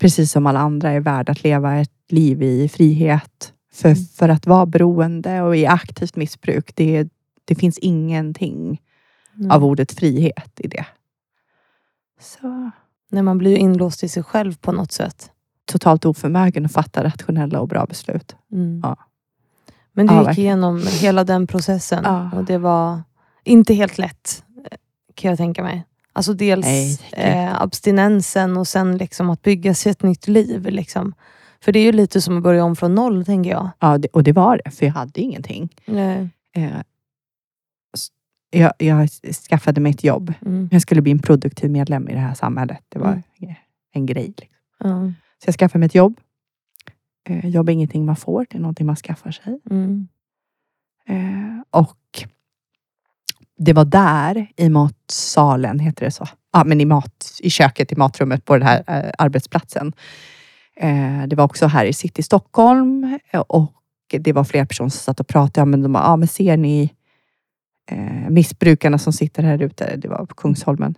precis som alla andra, är värd att leva ett liv i frihet. För, Mm. för att vara beroende och i aktivt missbruk, det, det finns ingenting Mm. av ordet frihet i det. Så När man blir ju inlåst i sig själv på något sätt. totalt oförmögen att fatta rationella och bra beslut. Mm. Ja. Men du Ja, gick igenom hela den processen Ja. och det var inte helt lätt kan jag tänka mig. Alltså dels Nej, eh, abstinensen och sen liksom att bygga sig ett nytt liv. Liksom. För det är ju lite som att börja om från noll, tänker jag. Ja, det, och det var det, för jag hade ingenting. Nej. Eh, jag, jag skaffade mig ett jobb. Mm. Jag skulle bli en produktiv medlem i det här samhället. Det var Mm. en grej. Liksom. Ja. Så jag skaffade mig ett jobb. Eh, jobb är ingenting man får, det är någonting man skaffar sig. Mm. Eh, och det var där i matsalen, heter det så? Ja, men i, mat, i köket, i matrummet på den här eh, arbetsplatsen. Eh, det var också här i city Stockholm eh, och det var flera personer som satt och pratade. Ja, men de bara, ja, men ser ni eh, missbrukarna som sitter här ute? Det var på Kungsholmen.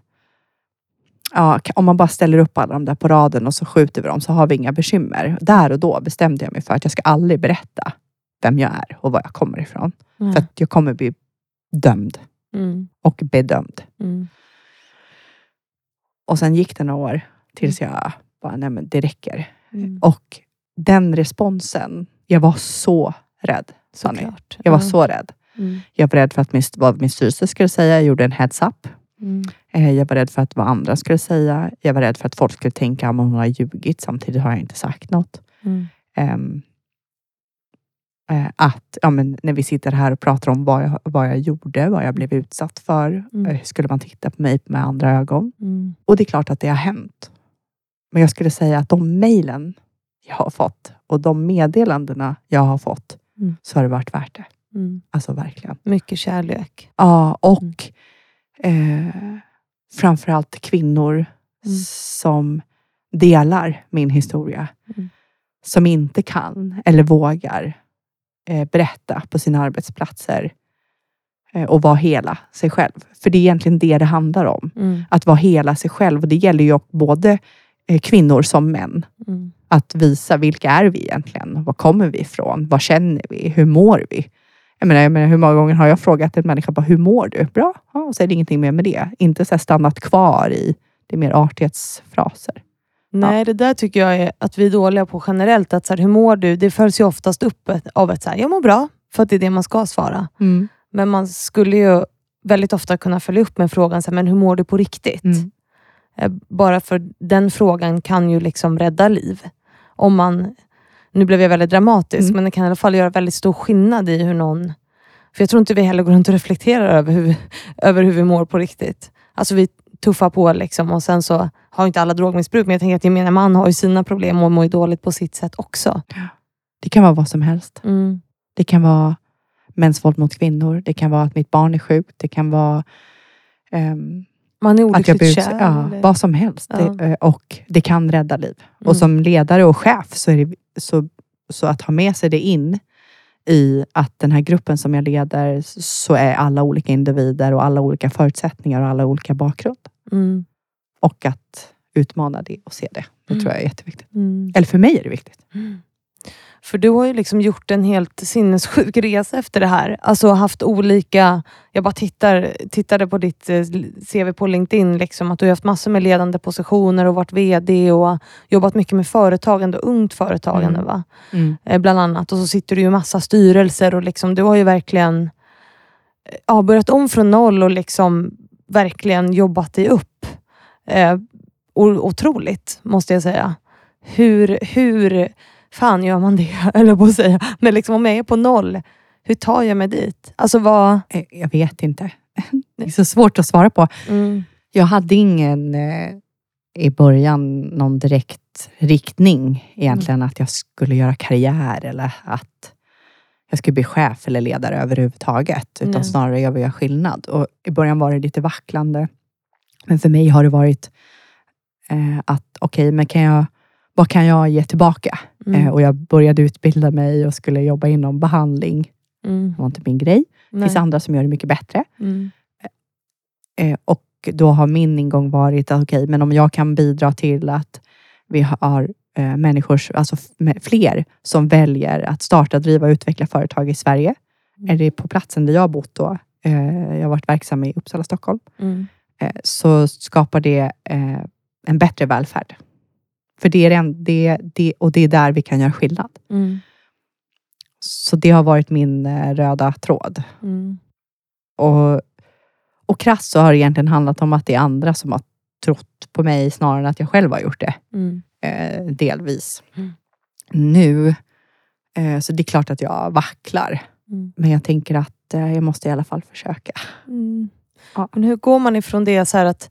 Ja, om man bara ställer upp alla de där på raden och så skjuter vi dem så har vi inga bekymmer. Där och då bestämde jag mig för att jag ska aldrig berätta vem jag är och var jag kommer ifrån. Ja. För att jag kommer bli dömd Mm. och bedömd. Mm. Och sen gick det några år tills jag bara, nej men det räcker. Mm. Och den responsen, jag var så rädd. Såklart. Jag var Ja. så rädd. Mm. Jag var rädd för att min, vad min styrelse skulle säga. Jag gjorde en heads up. Mm. Eh, Jag var rädd för att vad andra skulle säga. Jag var rädd för att folk skulle tänka att hon har ljugit. Samtidigt har jag inte sagt något. Eh, att ja, men när vi sitter här och pratar om vad jag, vad jag gjorde, vad jag blev utsatt för. Mm. Eh, skulle man titta på mig med andra ögon? Mm. Och det är klart att det har hänt. Men jag skulle säga att de mejlen jag har fått och de meddelandena jag har fått, Mm. så har det varit värt det. Mm. Alltså verkligen. Mycket kärlek. Ja, och eh, framförallt kvinnor Mm. som delar min historia. Mm. Som inte kan eller vågar eh, berätta på sina arbetsplatser eh, och vara hela sig själv. För det är egentligen det det handlar om. Mm. Att vara hela sig själv. Och det gäller ju både kvinnor som män. Mm. Att visa vilka är vi egentligen? Var kommer vi ifrån? Vad känner vi? Hur mår vi? Jag menar, jag menar, hur många gånger har jag frågat en människa bara, hur mår du? Bra. Ja, och så är det ingenting mer med det. Inte så stannat kvar i det mer artighetsfraser. Nej, det där tycker jag är att vi är dåliga på generellt. Att så här, hur mår du? Det följs ju oftast upp av ett så här, jag mår bra, för att det är det man ska svara. Men man skulle ju väldigt ofta kunna följa upp med frågan, så här, men hur mår du på riktigt? Mm. Eh, Bara för den frågan kan ju liksom rädda liv. Om man, nu blev jag väldigt dramatisk, Mm. men det kan i alla fall göra väldigt stor skillnad i hur någon... För jag tror inte vi heller går runt och reflekterar över hur, över hur vi mår på riktigt. Alltså vi tuffar på liksom och sen så har inte alla drogmissbruk, men jag tänker att gemene man har ju sina problem och mår dåligt på sitt sätt också. Det kan vara vad som helst. Mm. Det kan vara mäns våld mot kvinnor. Det kan vara att mitt barn är sjukt. Det kan vara ehm, Man är att jag blir olyckligt kär. Ja, vad som helst. Ja. Det, eh, och det kan rädda liv. Mm. Och som ledare och chef så, är det, så, så att ha med sig det in i att den här gruppen som jag leder så är alla olika individer och alla olika förutsättningar och alla olika bakgrund. Mm. Och att utmana det och se det. Det Mm. tror jag är jätteviktigt. Mm. Eller för mig är det viktigt. För du har ju liksom gjort en helt sinnessjuk resa efter det här. Alltså haft olika... Jag bara tittar, tittade på ditt eh, CV på LinkedIn. Liksom, att du har haft massor med ledande positioner och varit VD och jobbat mycket med företagande och ungt företagande. Mm. Va? Eh, bland annat. Och så sitter du i massa styrelser och liksom, du har ju verkligen eh, ja, börjat om från noll och liksom verkligen jobbat dig upp. Eh, otroligt, måste jag säga. Hur, hur fan gör man det, eller på att säga. Men liksom om jag är på noll, hur tar jag mig dit? Alltså vad... Eh, Jag vet inte. Det är så svårt att svara på. Mm, Jag hade ingen eh, i början någon direkt riktning egentligen att jag skulle göra karriär eller att jag skulle bli chef eller ledare överhuvudtaget. Utan Nej. snarare jag vill göra skillnad. Och I början var det lite vacklande. Men för mig har det varit eh, att okej, men kan jag, vad kan jag ge tillbaka? mm, Eh, och jag började utbilda mig och skulle jobba inom behandling. mm, Det var inte min grej. Det finns andra som gör det mycket bättre. mm, Eh, och då har min ingång varit att okej, men om jag kan bidra till att vi har eh, människor, alltså fler, som väljer att starta, driva och utveckla företag i Sverige. Mm. Är det på platsen där jag har bott då? Eh, jag har varit verksam i Uppsala, Stockholm. mm, Eh, så skapar det eh, en bättre välfärd. För det är en, det, det, och det är där vi kan göra skillnad. mm, Så det har varit min eh, röda tråd. mm, Och, och krasst så har det egentligen handlat om att det är andra som har trott på mig snarare än att jag själv har gjort det. mm, Eh, delvis. Mm. Nu, eh, så det är klart att jag vacklar. mm. Men jag tänker att eh, jag måste i alla fall försöka. Mm. Ja. Men hur går man ifrån det så att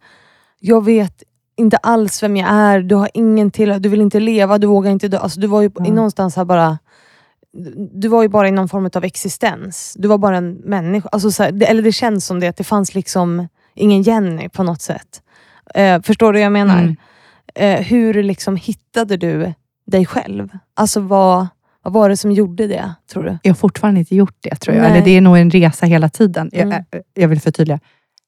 jag vet inte alls vem jag är, du har ingen till, du vill inte leva, du vågar inte dö. Alltså, du var ju i någonstans här bara du var ju bara i någon form av existens. Du var bara en människa. Alltså så här, det, eller det känns som det, att det fanns liksom ingen Jenny på något sätt. Eh, förstår du vad jag menar? Mm. Eh, hur liksom hittade du dig själv? Alltså vad, vad var det som gjorde det, tror du? Jag har fortfarande inte gjort det tror jag. Nej. Eller det är nog en resa hela tiden. Mm. Jag, eh, jag vill förtydliga.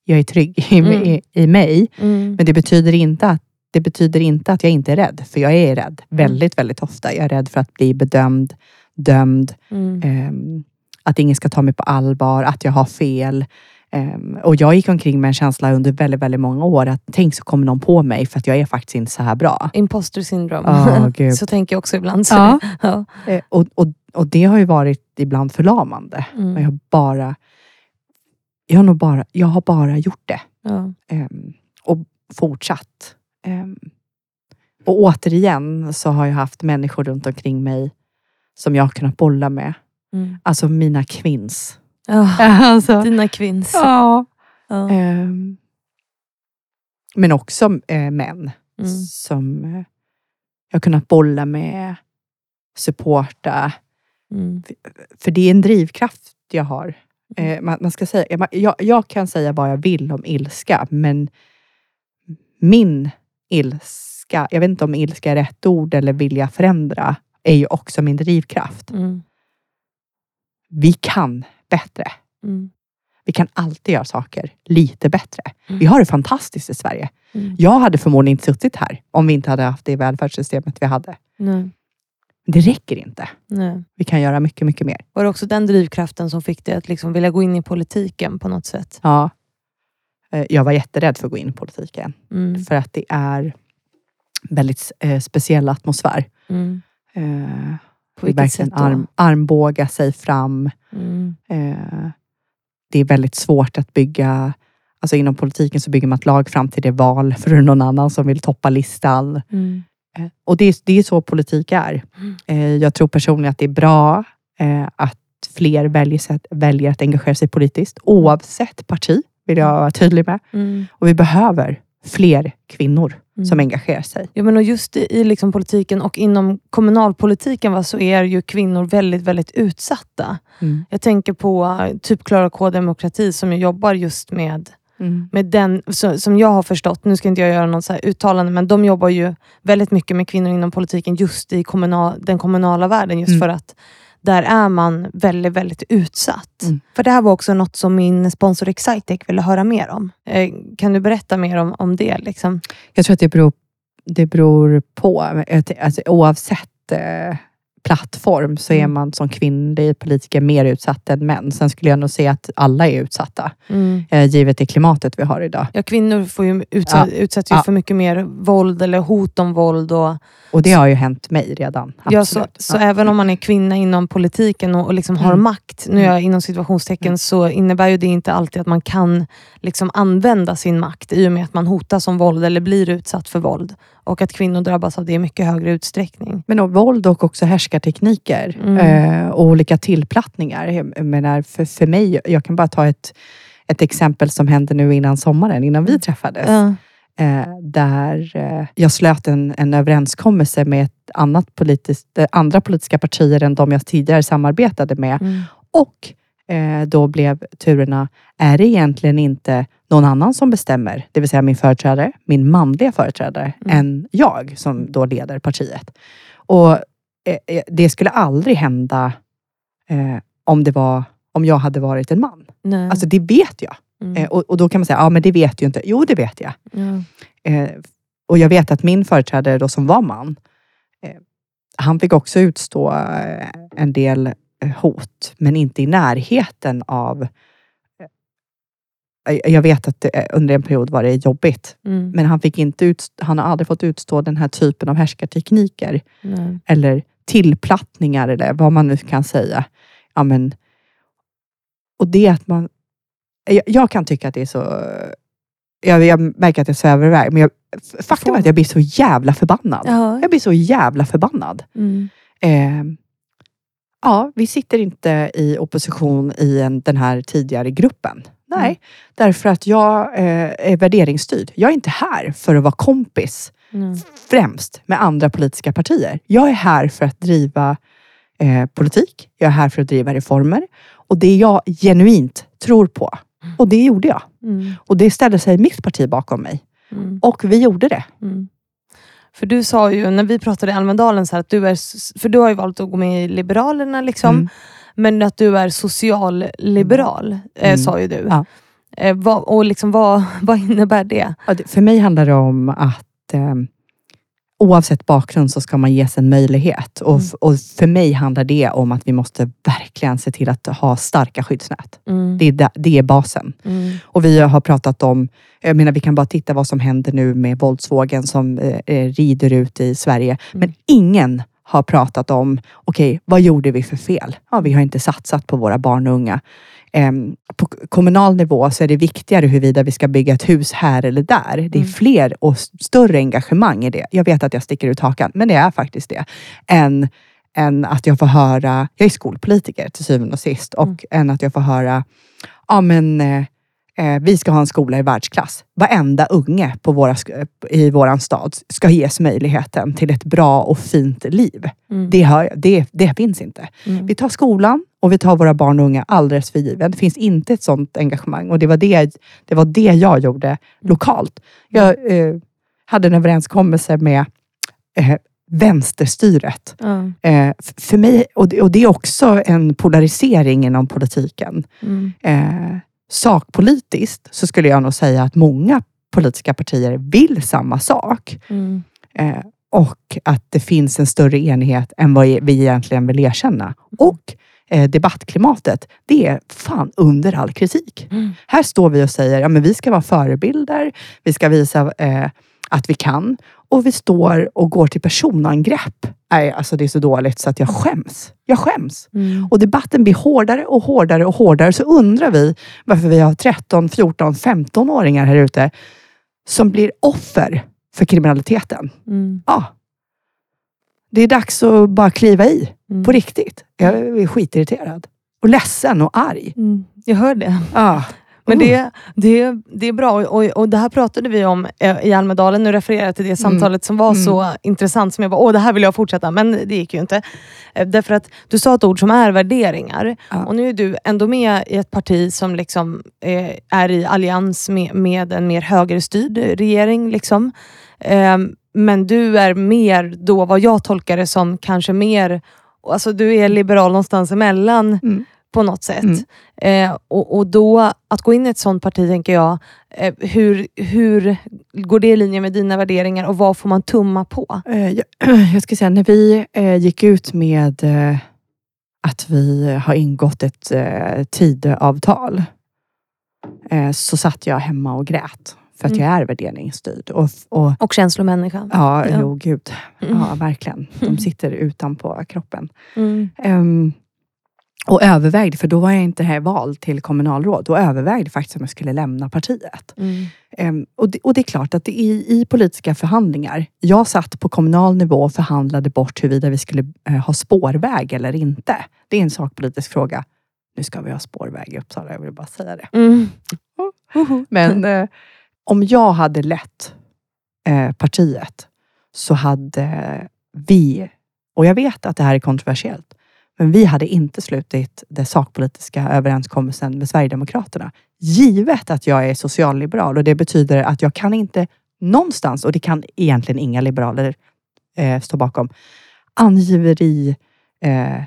Jag är trygg i, Mm. i, i mig. Mm. Men det betyder, inte att, det betyder inte att jag inte är rädd. För jag är rädd väldigt, väldigt ofta. Jag är rädd för att bli bedömd, dömd. Mm. Ehm, att ingen ska ta mig på allvar, att jag har fel. Ehm, och jag gick omkring med en känsla under väldigt, väldigt många år att tänk så kommer någon på mig för att jag är faktiskt inte så här bra. Imposter syndrome. Ja, gud. så tänker jag också ibland. Så Ja. ja. Eh, och, och, och det har ju varit ibland förlamande. Mm. Jag har bara, jag har nog bara, jag har bara gjort det. Ja. Ehm, och fortsatt. Ehm, och återigen så har jag haft människor runt omkring mig som jag har kunnat bolla med. Mm. Alltså mina kvinns. Ja, Alltså, dina kvinns. ja. Ja. Ehm, men också eh, män Mm. som eh, jag har kunnat bolla med, supporta. Mm. För det är en drivkraft jag har. Eh, man, man ska säga, man- jag, jag kan säga vad jag vill om ilska, men min ilska, jag vet inte om ilska är rätt ord eller vilja förändra, är ju också min drivkraft. Mm. Vi kan bättre. Mm. Vi kan alltid göra saker lite bättre. Mm. Vi har det fantastiskt i Sverige. Mm. Jag hade förmodligen inte suttit här om vi inte hade haft det välfärdssystemet vi hade. Nej. Det räcker inte. Nej. Vi kan göra mycket, mycket mer. Var det också den drivkraften som fick dig att liksom vilja gå in i politiken på något sätt? Ja. Eh, Jag var jätterädd för att gå in i politiken. Mm. För att det är väldigt eh, speciell atmosfär. Mm. Eh, På vilket sätt då? arm, armbåga sig fram. Mm. Eh, det är väldigt svårt att bygga, alltså inom politiken så bygger man ett lag fram till det val för någon annan som vill toppa listan. Mm. Eh, och det är, det är så politik är. Mm. Eh, jag tror personligen att det är bra eh, att fler väljer, väljer att engagera sig politiskt, oavsett parti, vill jag vara tydlig med. Mm. Och vi behöver fler kvinnor Mm. som engagerar sig. Ja, men och just i, i liksom politiken och inom kommunalpolitiken va, så är ju kvinnor väldigt, väldigt utsatta. Mm. Jag tänker på typ Klara K Demokrati som jobbar just med, med den, så, som jag har förstått, nu ska inte jag göra något så uttalande, men de jobbar ju väldigt mycket med kvinnor inom politiken just i kommunal, den kommunala världen. Just Mm. för att där är man väldigt, väldigt utsatt. Mm. För det här var också något som min sponsor Excitec ville höra mer om. Eh, kan du berätta mer om, om det? Liksom? Jag tror att det beror, det beror på, alltså, oavsett eh, plattform så är Mm. man som kvinnlig politiker mer utsatt än män. Sen skulle jag nog säga att alla är utsatta, eh, givet det klimatet vi har idag. Ja, kvinnor får ju utsa, utsätts ju Ja. för mycket mer våld eller hot om våld. Och, Och det har ju hänt mig redan. ja, så så även om man är kvinna inom politiken och, och liksom har Mm. makt, nu är jag inom situationstecken, Mm. så innebär ju det inte alltid att man kan liksom använda sin makt i och med att man hotas om våld eller blir utsatt för våld. Och att kvinnor drabbas av det i mycket högre utsträckning. Men och våld och också härskartekniker Mm. eh, och olika tillplattningar. Jag menar, för, för mig, jag kan bara ta ett, ett exempel som hände nu innan sommaren, innan vi träffades. Ja. Eh, där eh, jag slöt en, en överenskommelse med ett annat politiskt, andra politiska partier än de jag tidigare samarbetade med. Mm. Och då blev turerna, är det egentligen inte någon annan som bestämmer, det vill säga min företrädare, min manliga företrädare, Mm. än jag som då leder partiet. Och eh, eh, det skulle aldrig hända eh, om, det var, om jag hade varit en man. Nej. Alltså det vet jag. Mm. Eh, och, och då kan man säga, ja men det vet du inte. Jo, det vet jag. ja. Eh, och jag vet att min företrädare då som var man, eh, han fick också utstå eh, en del eh, hot, men inte i närheten av... Eh, jag vet att det, eh, under en period var det jobbigt, Mm. men han, fick inte ut, han har aldrig fått utstå den här typen av härskartekniker Nej. eller tillplattningar eller vad man nu kan säga. Ja, men, och det att man... Jag, jag kan tycka att det är så... Jag, jag märker att jag svävar iväg, men jag, faktum är att jag blir så jävla förbannad. Ja. Jag blir så jävla förbannad. Mm. Eh, ja, vi sitter inte i opposition i en, den här tidigare gruppen. Nej, Mm. därför att jag eh, är värderingsstyrd. Jag är inte här för att vara kompis Mm. främst med andra politiska partier. Jag är här för att driva eh, politik. Jag är här för att driva reformer. Och det jag genuint tror på. Och det gjorde jag. Mm. Och det ställde sig mitt parti bakom mig. Mm. Och vi gjorde det. Mm. För du sa ju, när vi pratade i Almedalen, så här, att du är, för du har ju valt att gå med i Liberalerna, liksom, Mm. men att du är socialliberal, eh, Mm. sa ju du. Ja. Eh, vad, och liksom, vad, vad innebär det- För mig handlar det om att eh, oavsett bakgrund så ska man ges en möjlighet. Och, Mm. f- och för mig handlar det om att vi måste verkligen se till att ha starka skyddsnät. Mm. Det är, det är basen. Mm. Och vi har pratat om, jag menar vi kan bara titta vad som händer nu med våldsvågen som eh, eh, rider ut i Sverige. Men ingen har pratat om, okej, vad gjorde vi för fel? Ja, vi har inte satsat på våra barn och unga. Em, på kommunal nivå så är det viktigare huruvida vi ska bygga ett hus här eller där. Det är Mm. fler och större engagemang i det. Jag vet att jag sticker ut hakan, men det är faktiskt det. Än än att jag får höra, jag är skolpolitiker till syvende och sist, och Mm. än att jag får höra, ja men eh, vi ska ha en skola i världsklass. Varenda unge på våra, sk- i våran stad ska ges möjligheten till ett bra och fint liv. Mm. Det, hör det, det finns inte. Mm. Vi tar skolan och vi tar våra barn och unga alldeles för given. Det finns inte ett sådant engagemang och det var det, det, var det jag gjorde lokalt. Jag eh, hade en överenskommelse med eh, vänsterstyret. Ja. Eh, för mig, och det, och det är också en polarisering inom politiken. Mm. Eh, sakpolitiskt så skulle jag nog säga att många politiska partier vill samma sak. Mm. Eh, och att det finns en större enighet än vad vi egentligen vill erkänna. Och eh, debattklimatet, det är fan under all kritik. Mm. Här står vi och säger, ja men vi ska vara förebilder, vi ska visa eh, att vi kan. Och vi står och går till personangrepp. Nej, alltså det är så dåligt så att jag skäms. Jag skäms. Mm. Och debatten blir hårdare och hårdare och hårdare. Så undrar vi varför vi har 13, 14, 15-åringar här ute som blir offer för kriminaliteten. Mm. Ja. Det är dags att bara kliva i. Mm. På riktigt. Jag är skitirriterad. Och ledsen och arg. Mm. Jag hör det. Ja. Men Mm. det, det, det är bra och, och det här pratade vi om eh, i Almedalen. Nu refererar jag till det samtalet som var Mm. så intressant som jag bara, åh det här vill jag fortsätta. Men det gick ju inte. Eh, Därför att du sa ett ord som är värderingar. Ja. Och nu är du ändå med i ett parti som liksom, eh, är i allians med, med en mer högerstyrd regering. Liksom. Eh, men du är mer då, vad jag tolkar det som, kanske mer Alltså du är liberal någonstans emellan Mm. På något sätt. Mm. Eh, och, och då, att gå in i ett sånt parti, tänker jag, eh, hur, hur går det i linje med dina värderingar och vad får man tumma på? Eh, jag, jag ska säga, när vi eh, gick ut med eh, att vi har ingått ett eh, Tidöavtal eh, så satt jag hemma och grät. För att Mm. jag är värderingsstyrd. Och, och, Och känslomänniska. ja, Ja. jo gud. Mm. Ja, verkligen. De sitter utanpå kroppen. Mm. Ehm, och övervägde, för då var jag inte här vald till kommunalråd. Då övervägde faktiskt om jag skulle lämna partiet. Mm. Ehm, och, det, och det är klart att det i, i politiska förhandlingar, jag satt på kommunal nivå och förhandlade bort huruvida vi skulle eh, ha spårväg eller inte. Det är en sakpolitisk fråga. Nu ska vi ha spårväg i Uppsala, jag vill bara säga det. Mm. Men eh, om jag hade lett partiet så hade vi, och jag vet att det här är kontroversiellt, men vi hade inte slutit den sakpolitiska överenskommelsen med Sverigedemokraterna. Givet att jag är socialliberal och det betyder att jag kan inte någonstans, och det kan egentligen inga liberaler eh, stå bakom, angiveri, eh,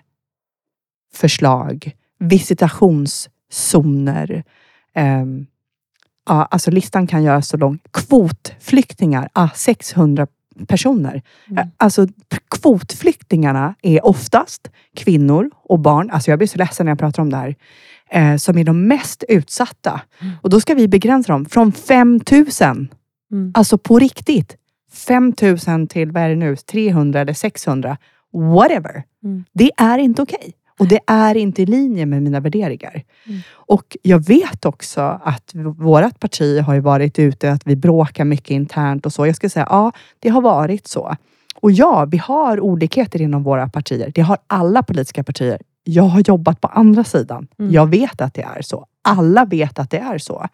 förslag, visitationszoner, Eh, Ja, alltså listan kan göras så lång. Kvotflyktingar, ah, 600 personer. Mm. Eh, Alltså kvotflyktingarna är oftast kvinnor och barn. Alltså jag blir så ledsen när jag pratar om det här. Eh, som är de mest utsatta. Mm. Och då ska vi begränsa dem från 5 000. Mm. Alltså på riktigt. 5 000 till, vad är det nu, 300 eller 600. Whatever. Mm. Det är inte okej. Och det är inte i linje med mina värderingar. Mm. Och jag vet också att vårt parti har varit ute, att vi bråkar mycket internt och så. Jag ska säga, ja, det har varit så. Och ja, vi har olikheter inom våra partier. Det har alla politiska partier. Jag har jobbat på andra sidan. Mm. Jag vet att det är så. Alla vet att det är så.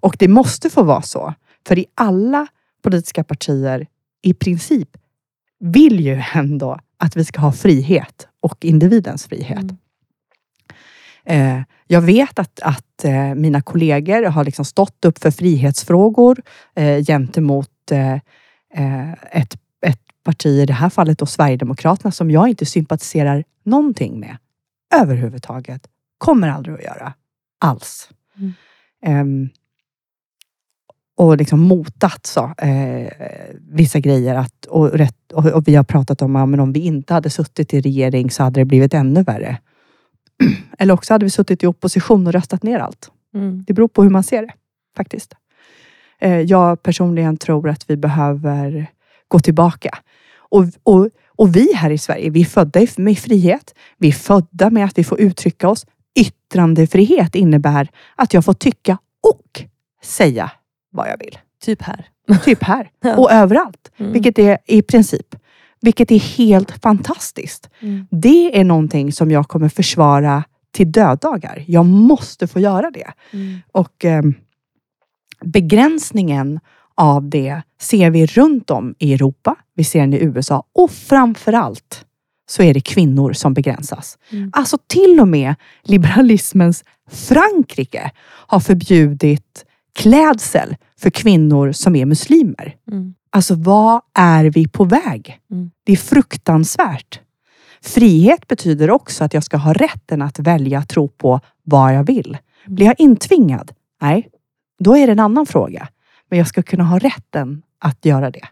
Och det måste få vara så. För i alla politiska partier, i princip, vill ju ändå att vi ska ha frihet och individens frihet. Mm. Eh, jag vet att, att eh, mina kollegor har liksom stått upp för frihetsfrågor eh, gentemot ett, ett parti, i det här fallet då Sverigedemokraterna, som jag inte sympatiserar någonting med överhuvudtaget. Kommer aldrig att göra. Alls. Mm. Och liksom motat så, eh, vissa grejer. Att, och, rätt, och, och vi har pratat om att om vi inte hade suttit i regering så hade det blivit ännu värre. Eller också hade vi suttit i opposition och röstat ner allt. Mm. Det beror på hur man ser det, faktiskt. Eh, jag personligen tror att vi behöver gå tillbaka. Och, och, och vi här i Sverige, vi är födda med frihet. Vi är födda med att vi får uttrycka oss. Yttrandefrihet innebär att jag får tycka och säga vad jag vill. Typ här. Typ här Ja. och överallt. Mm. Vilket är i princip. Vilket är helt fantastiskt. Mm. Det är någonting som jag kommer försvara till döddagar. Jag måste få göra det. Mm. Och eh, begränsningen av det ser vi runt om i Europa. Vi ser den i USA och framförallt så är det kvinnor som begränsas. Mm. Alltså till och med liberalismens Frankrike har förbjudit klädsel för kvinnor som är muslimer. Mm. Alltså vad är vi på väg? Mm. Det är fruktansvärt. Frihet betyder också att jag ska ha rätten att välja tro på vad jag vill. Mm. Blir jag intvingad? Nej, då är det en annan fråga. Men jag ska kunna ha rätten att göra det.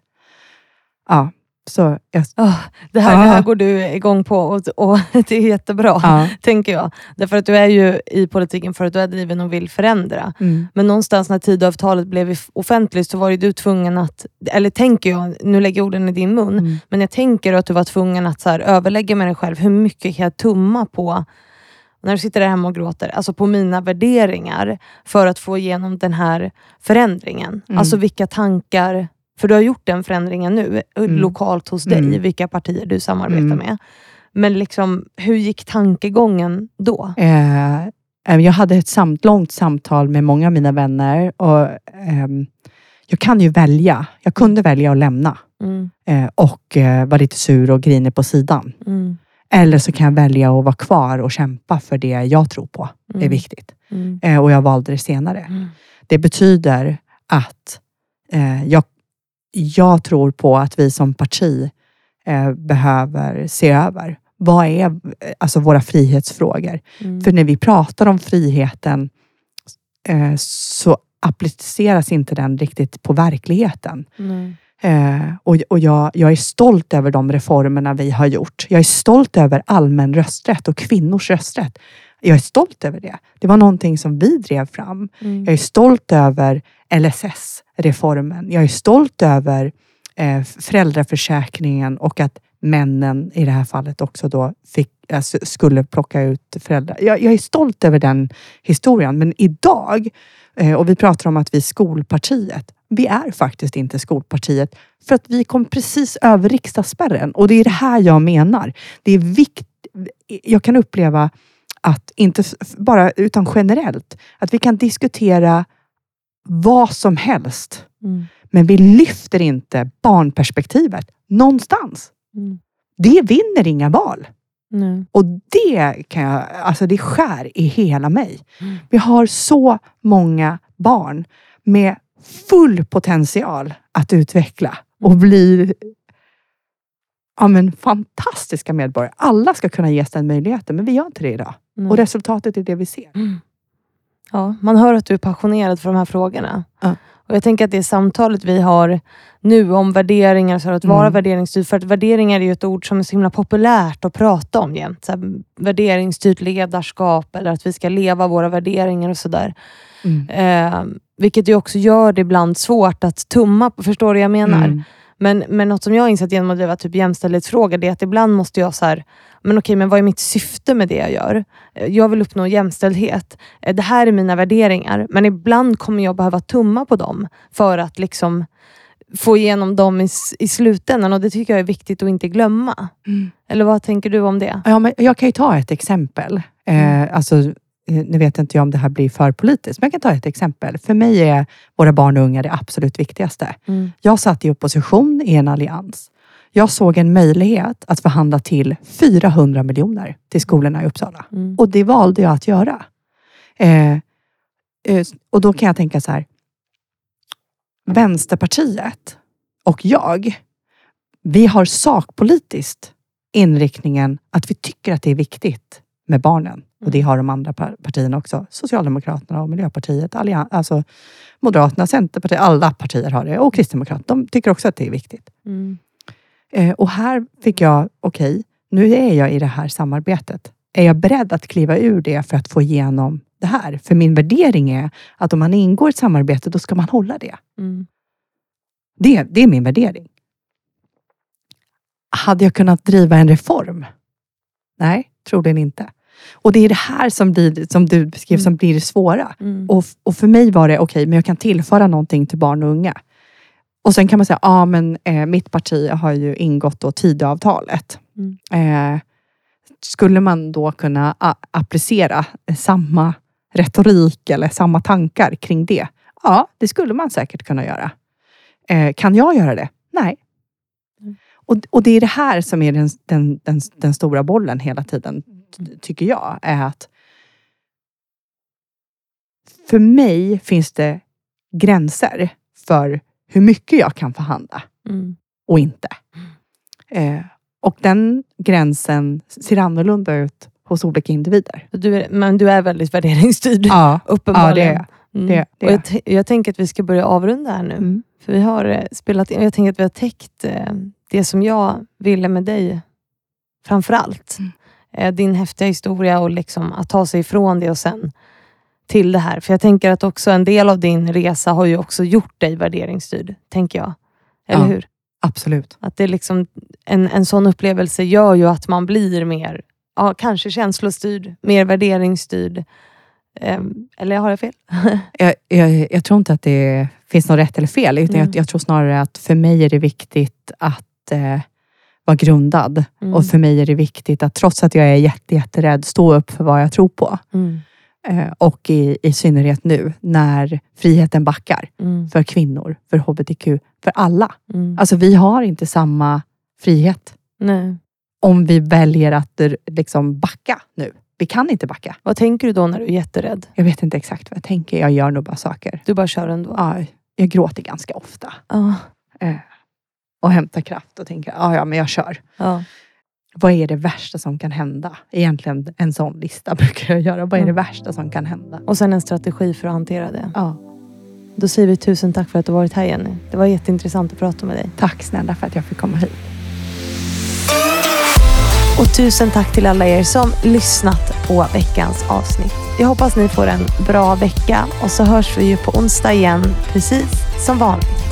Ja, så jag, Ah, det, här, det här går du igång på och, och det är jättebra, ja. tänker jag. Därför att du är ju i politiken för att du är driven och vill förändra. Mm. Men någonstans när Tidöavtalet blev offentligt så var ju du tvungen att, eller tänker jag, nu lägger jag orden i din mun, Mm. men jag tänker att du var tvungen att så här, överlägga med dig själv, hur mycket kan jag tumma på när du sitter där hemma och gråter, alltså på mina värderingar för att få igenom den här förändringen. Mm. Alltså vilka tankar, för du har gjort den förändringen nu, eh, Mm. lokalt hos dig, Mm. vilka partier du samarbetar Mm. med. Men liksom, hur gick tankegången då? Eh, eh, jag hade ett samt, långt samtal med många av mina vänner och ehm, jag kan ju välja. Jag kunde välja att lämna Mm, eh, och eh, vara lite sur och grinig på sidan. mm, Eller så kan jag välja att vara kvar och kämpa för det jag tror på är Mm. viktigt. Eh, och jag valde det senare. Det betyder att eh, jag, jag tror på att vi som parti eh, behöver se över vad är alltså våra frihetsfrågor. mm. För när vi pratar om friheten eh, så appliceras inte den riktigt på verkligheten. Eh, och och jag, jag är stolt över de reformerna vi har gjort. Jag är stolt över allmän rösträtt och kvinnors rösträtt. Jag är stolt över det. Det var någonting som vi drev fram. Mm. Jag är stolt över LSS-reformen. Jag är stolt över eh, föräldraförsäkringen och att männen i det här fallet också då fick, alltså, skulle plocka ut föräldrar. Jag, jag är stolt över den historien. Men idag, eh, och vi pratar om att vi är skolpartiet. Vi är faktiskt inte skolpartiet för att vi kom precis över riksdagsspärren. Och det är det här jag menar. Det är viktigt. Jag kan uppleva att, inte bara utan generellt, att vi kan diskutera vad som helst. Mm. Men vi lyfter inte barnperspektivet någonstans. Mm. Det vinner inga val. Nej. Och det kan jag, alltså det skär i hela mig. Mm. Vi har så många barn med full potential att utveckla och bli ja, men, fantastiska medborgare. Alla ska kunna ges den möjligheten, men vi gör inte det idag. Nej. Och resultatet är det vi ser. Mm. Ja, man hör att du är passionerad för de här frågorna. Ja. Och Jag tänker att det samtalet vi har nu om värderingar, så att vara Mm. värderingsstyrd. För att värderingar är ju ett ord som är så himla populärt att prata om jämt. Så här, värderingsstyrt ledarskap eller att vi ska leva våra värderingar och sådär. Mm. Eh, vilket ju också gör det ibland svårt att tumma på. Förstår du vad jag menar? Mm. Men, men något som jag har insett genom att driva typ jämställdhetsfrågor, det är att ibland måste jag så här, men okej, men vad är mitt syfte med det jag gör? Eh, Jag vill uppnå jämställdhet. Eh, Det här är mina värderingar, men ibland kommer jag behöva tumma på dem för att liksom få igenom dem i, i slutändan och det tycker jag är viktigt att inte glömma. Mm. Eller vad tänker du om det? Ja, men jag kan ju ta ett exempel. Mm. Eh, alltså, eh, nu vet inte jag om det här blir för politiskt, men jag kan ta ett exempel. För mig är våra barn och unga det absolut viktigaste. Mm. Jag satt i opposition i en allians. Jag såg en möjlighet att förhandla till 400 miljoner till skolorna i Uppsala. Mm. Och det valde jag att göra. Eh, eh, och då kan jag tänka så här. Vänsterpartiet och jag, vi har sakpolitiskt inriktningen att vi tycker att det är viktigt med barnen. Och det har de andra par- partierna också. Socialdemokraterna och Miljöpartiet, allian- alltså Moderaterna, Centerpartiet, alla partier har det. Och Kristdemokraterna, de tycker också att det är viktigt. Mm. Eh, och här fick jag, okej, nu är jag i det här samarbetet. Är jag beredd att kliva ur det för att få igenom det här? För min värdering är att om man ingår i ett samarbete, då ska man hålla det. Mm. Det, det är min värdering. Hade jag kunnat driva en reform? Nej, troligen inte. Och det är det här som, blir, som du beskrev Mm. som blir det svåra. Mm. Och, och för mig var det, okej, men jag kan tillföra någonting till barn och unga. Och sen kan man säga, ja men eh, mitt parti har ju ingått då Tidöavtalet. Mm. Eh, skulle man då kunna applicera samma retorik eller samma tankar kring det? Ja, det skulle man säkert kunna göra. Eh, kan jag göra det? Nej. Mm. Och, och det är det här som är den, den, den, den stora bollen hela tiden, tycker jag. Är att för mig finns det gränser för hur mycket jag kan förhandla Mm. och inte. Eh, och den gränsen ser annorlunda ut hos olika individer. Du är, men du är väldigt värderingsstyrd, Ja, ja uppenbarligen. det är Mm. det- det Och jag, jag tänker att vi ska börja avrunda här nu. mm. För vi har eh, spelat in, jag tänker att vi har täckt eh, det som jag ville med dig framför allt. Mm. Eh, din häftiga historia och liksom att ta sig ifrån det och sen till det här. För jag tänker att också en del av din resa har ju också gjort dig värderingsstyrd, tänker jag. Eller Ja. hur? Absolut. Att det liksom, en, en sån upplevelse gör ju att man blir mer, ja, kanske känslostyrd, mer värderingsstyrd. Eh, eller har jag fel? Jag, jag, jag tror inte att det finns något rätt eller fel. Utan Mm. jag, jag tror snarare att för mig är det viktigt att eh, vara grundad. Mm. Och för mig är det viktigt att trots att jag är jätte, jätterädd, stå upp för vad jag tror på. Mm. Eh, och i, i synnerhet nu när friheten backar. Mm. För kvinnor, för hbtq, för alla. Mm. Alltså vi har inte samma frihet Nej. om vi väljer att eh, liksom backa nu. Vi kan inte backa. Vad tänker du då när du är jätterädd? Jag vet inte exakt vad jag tänker. Jag gör nog bara saker. Du bara kör ändå? Ja, jag gråter ganska ofta. Ja. Eh, och hämtar kraft och tänker, ja, ja men jag kör. ja. Vad är det värsta som kan hända? Egentligen en sån lista brukar jag göra. Vad är det värsta som kan hända? Och sen en strategi för att hantera det. Ja, Då säger vi tusen tack för att du varit här Jenny. Det var jätteintressant att prata med dig. tack snälla för att jag fick komma hit. Och tusen tack till alla er som lyssnat på veckans avsnitt. Jag hoppas ni får en bra vecka och så hörs vi ju på onsdag igen, precis som vanligt.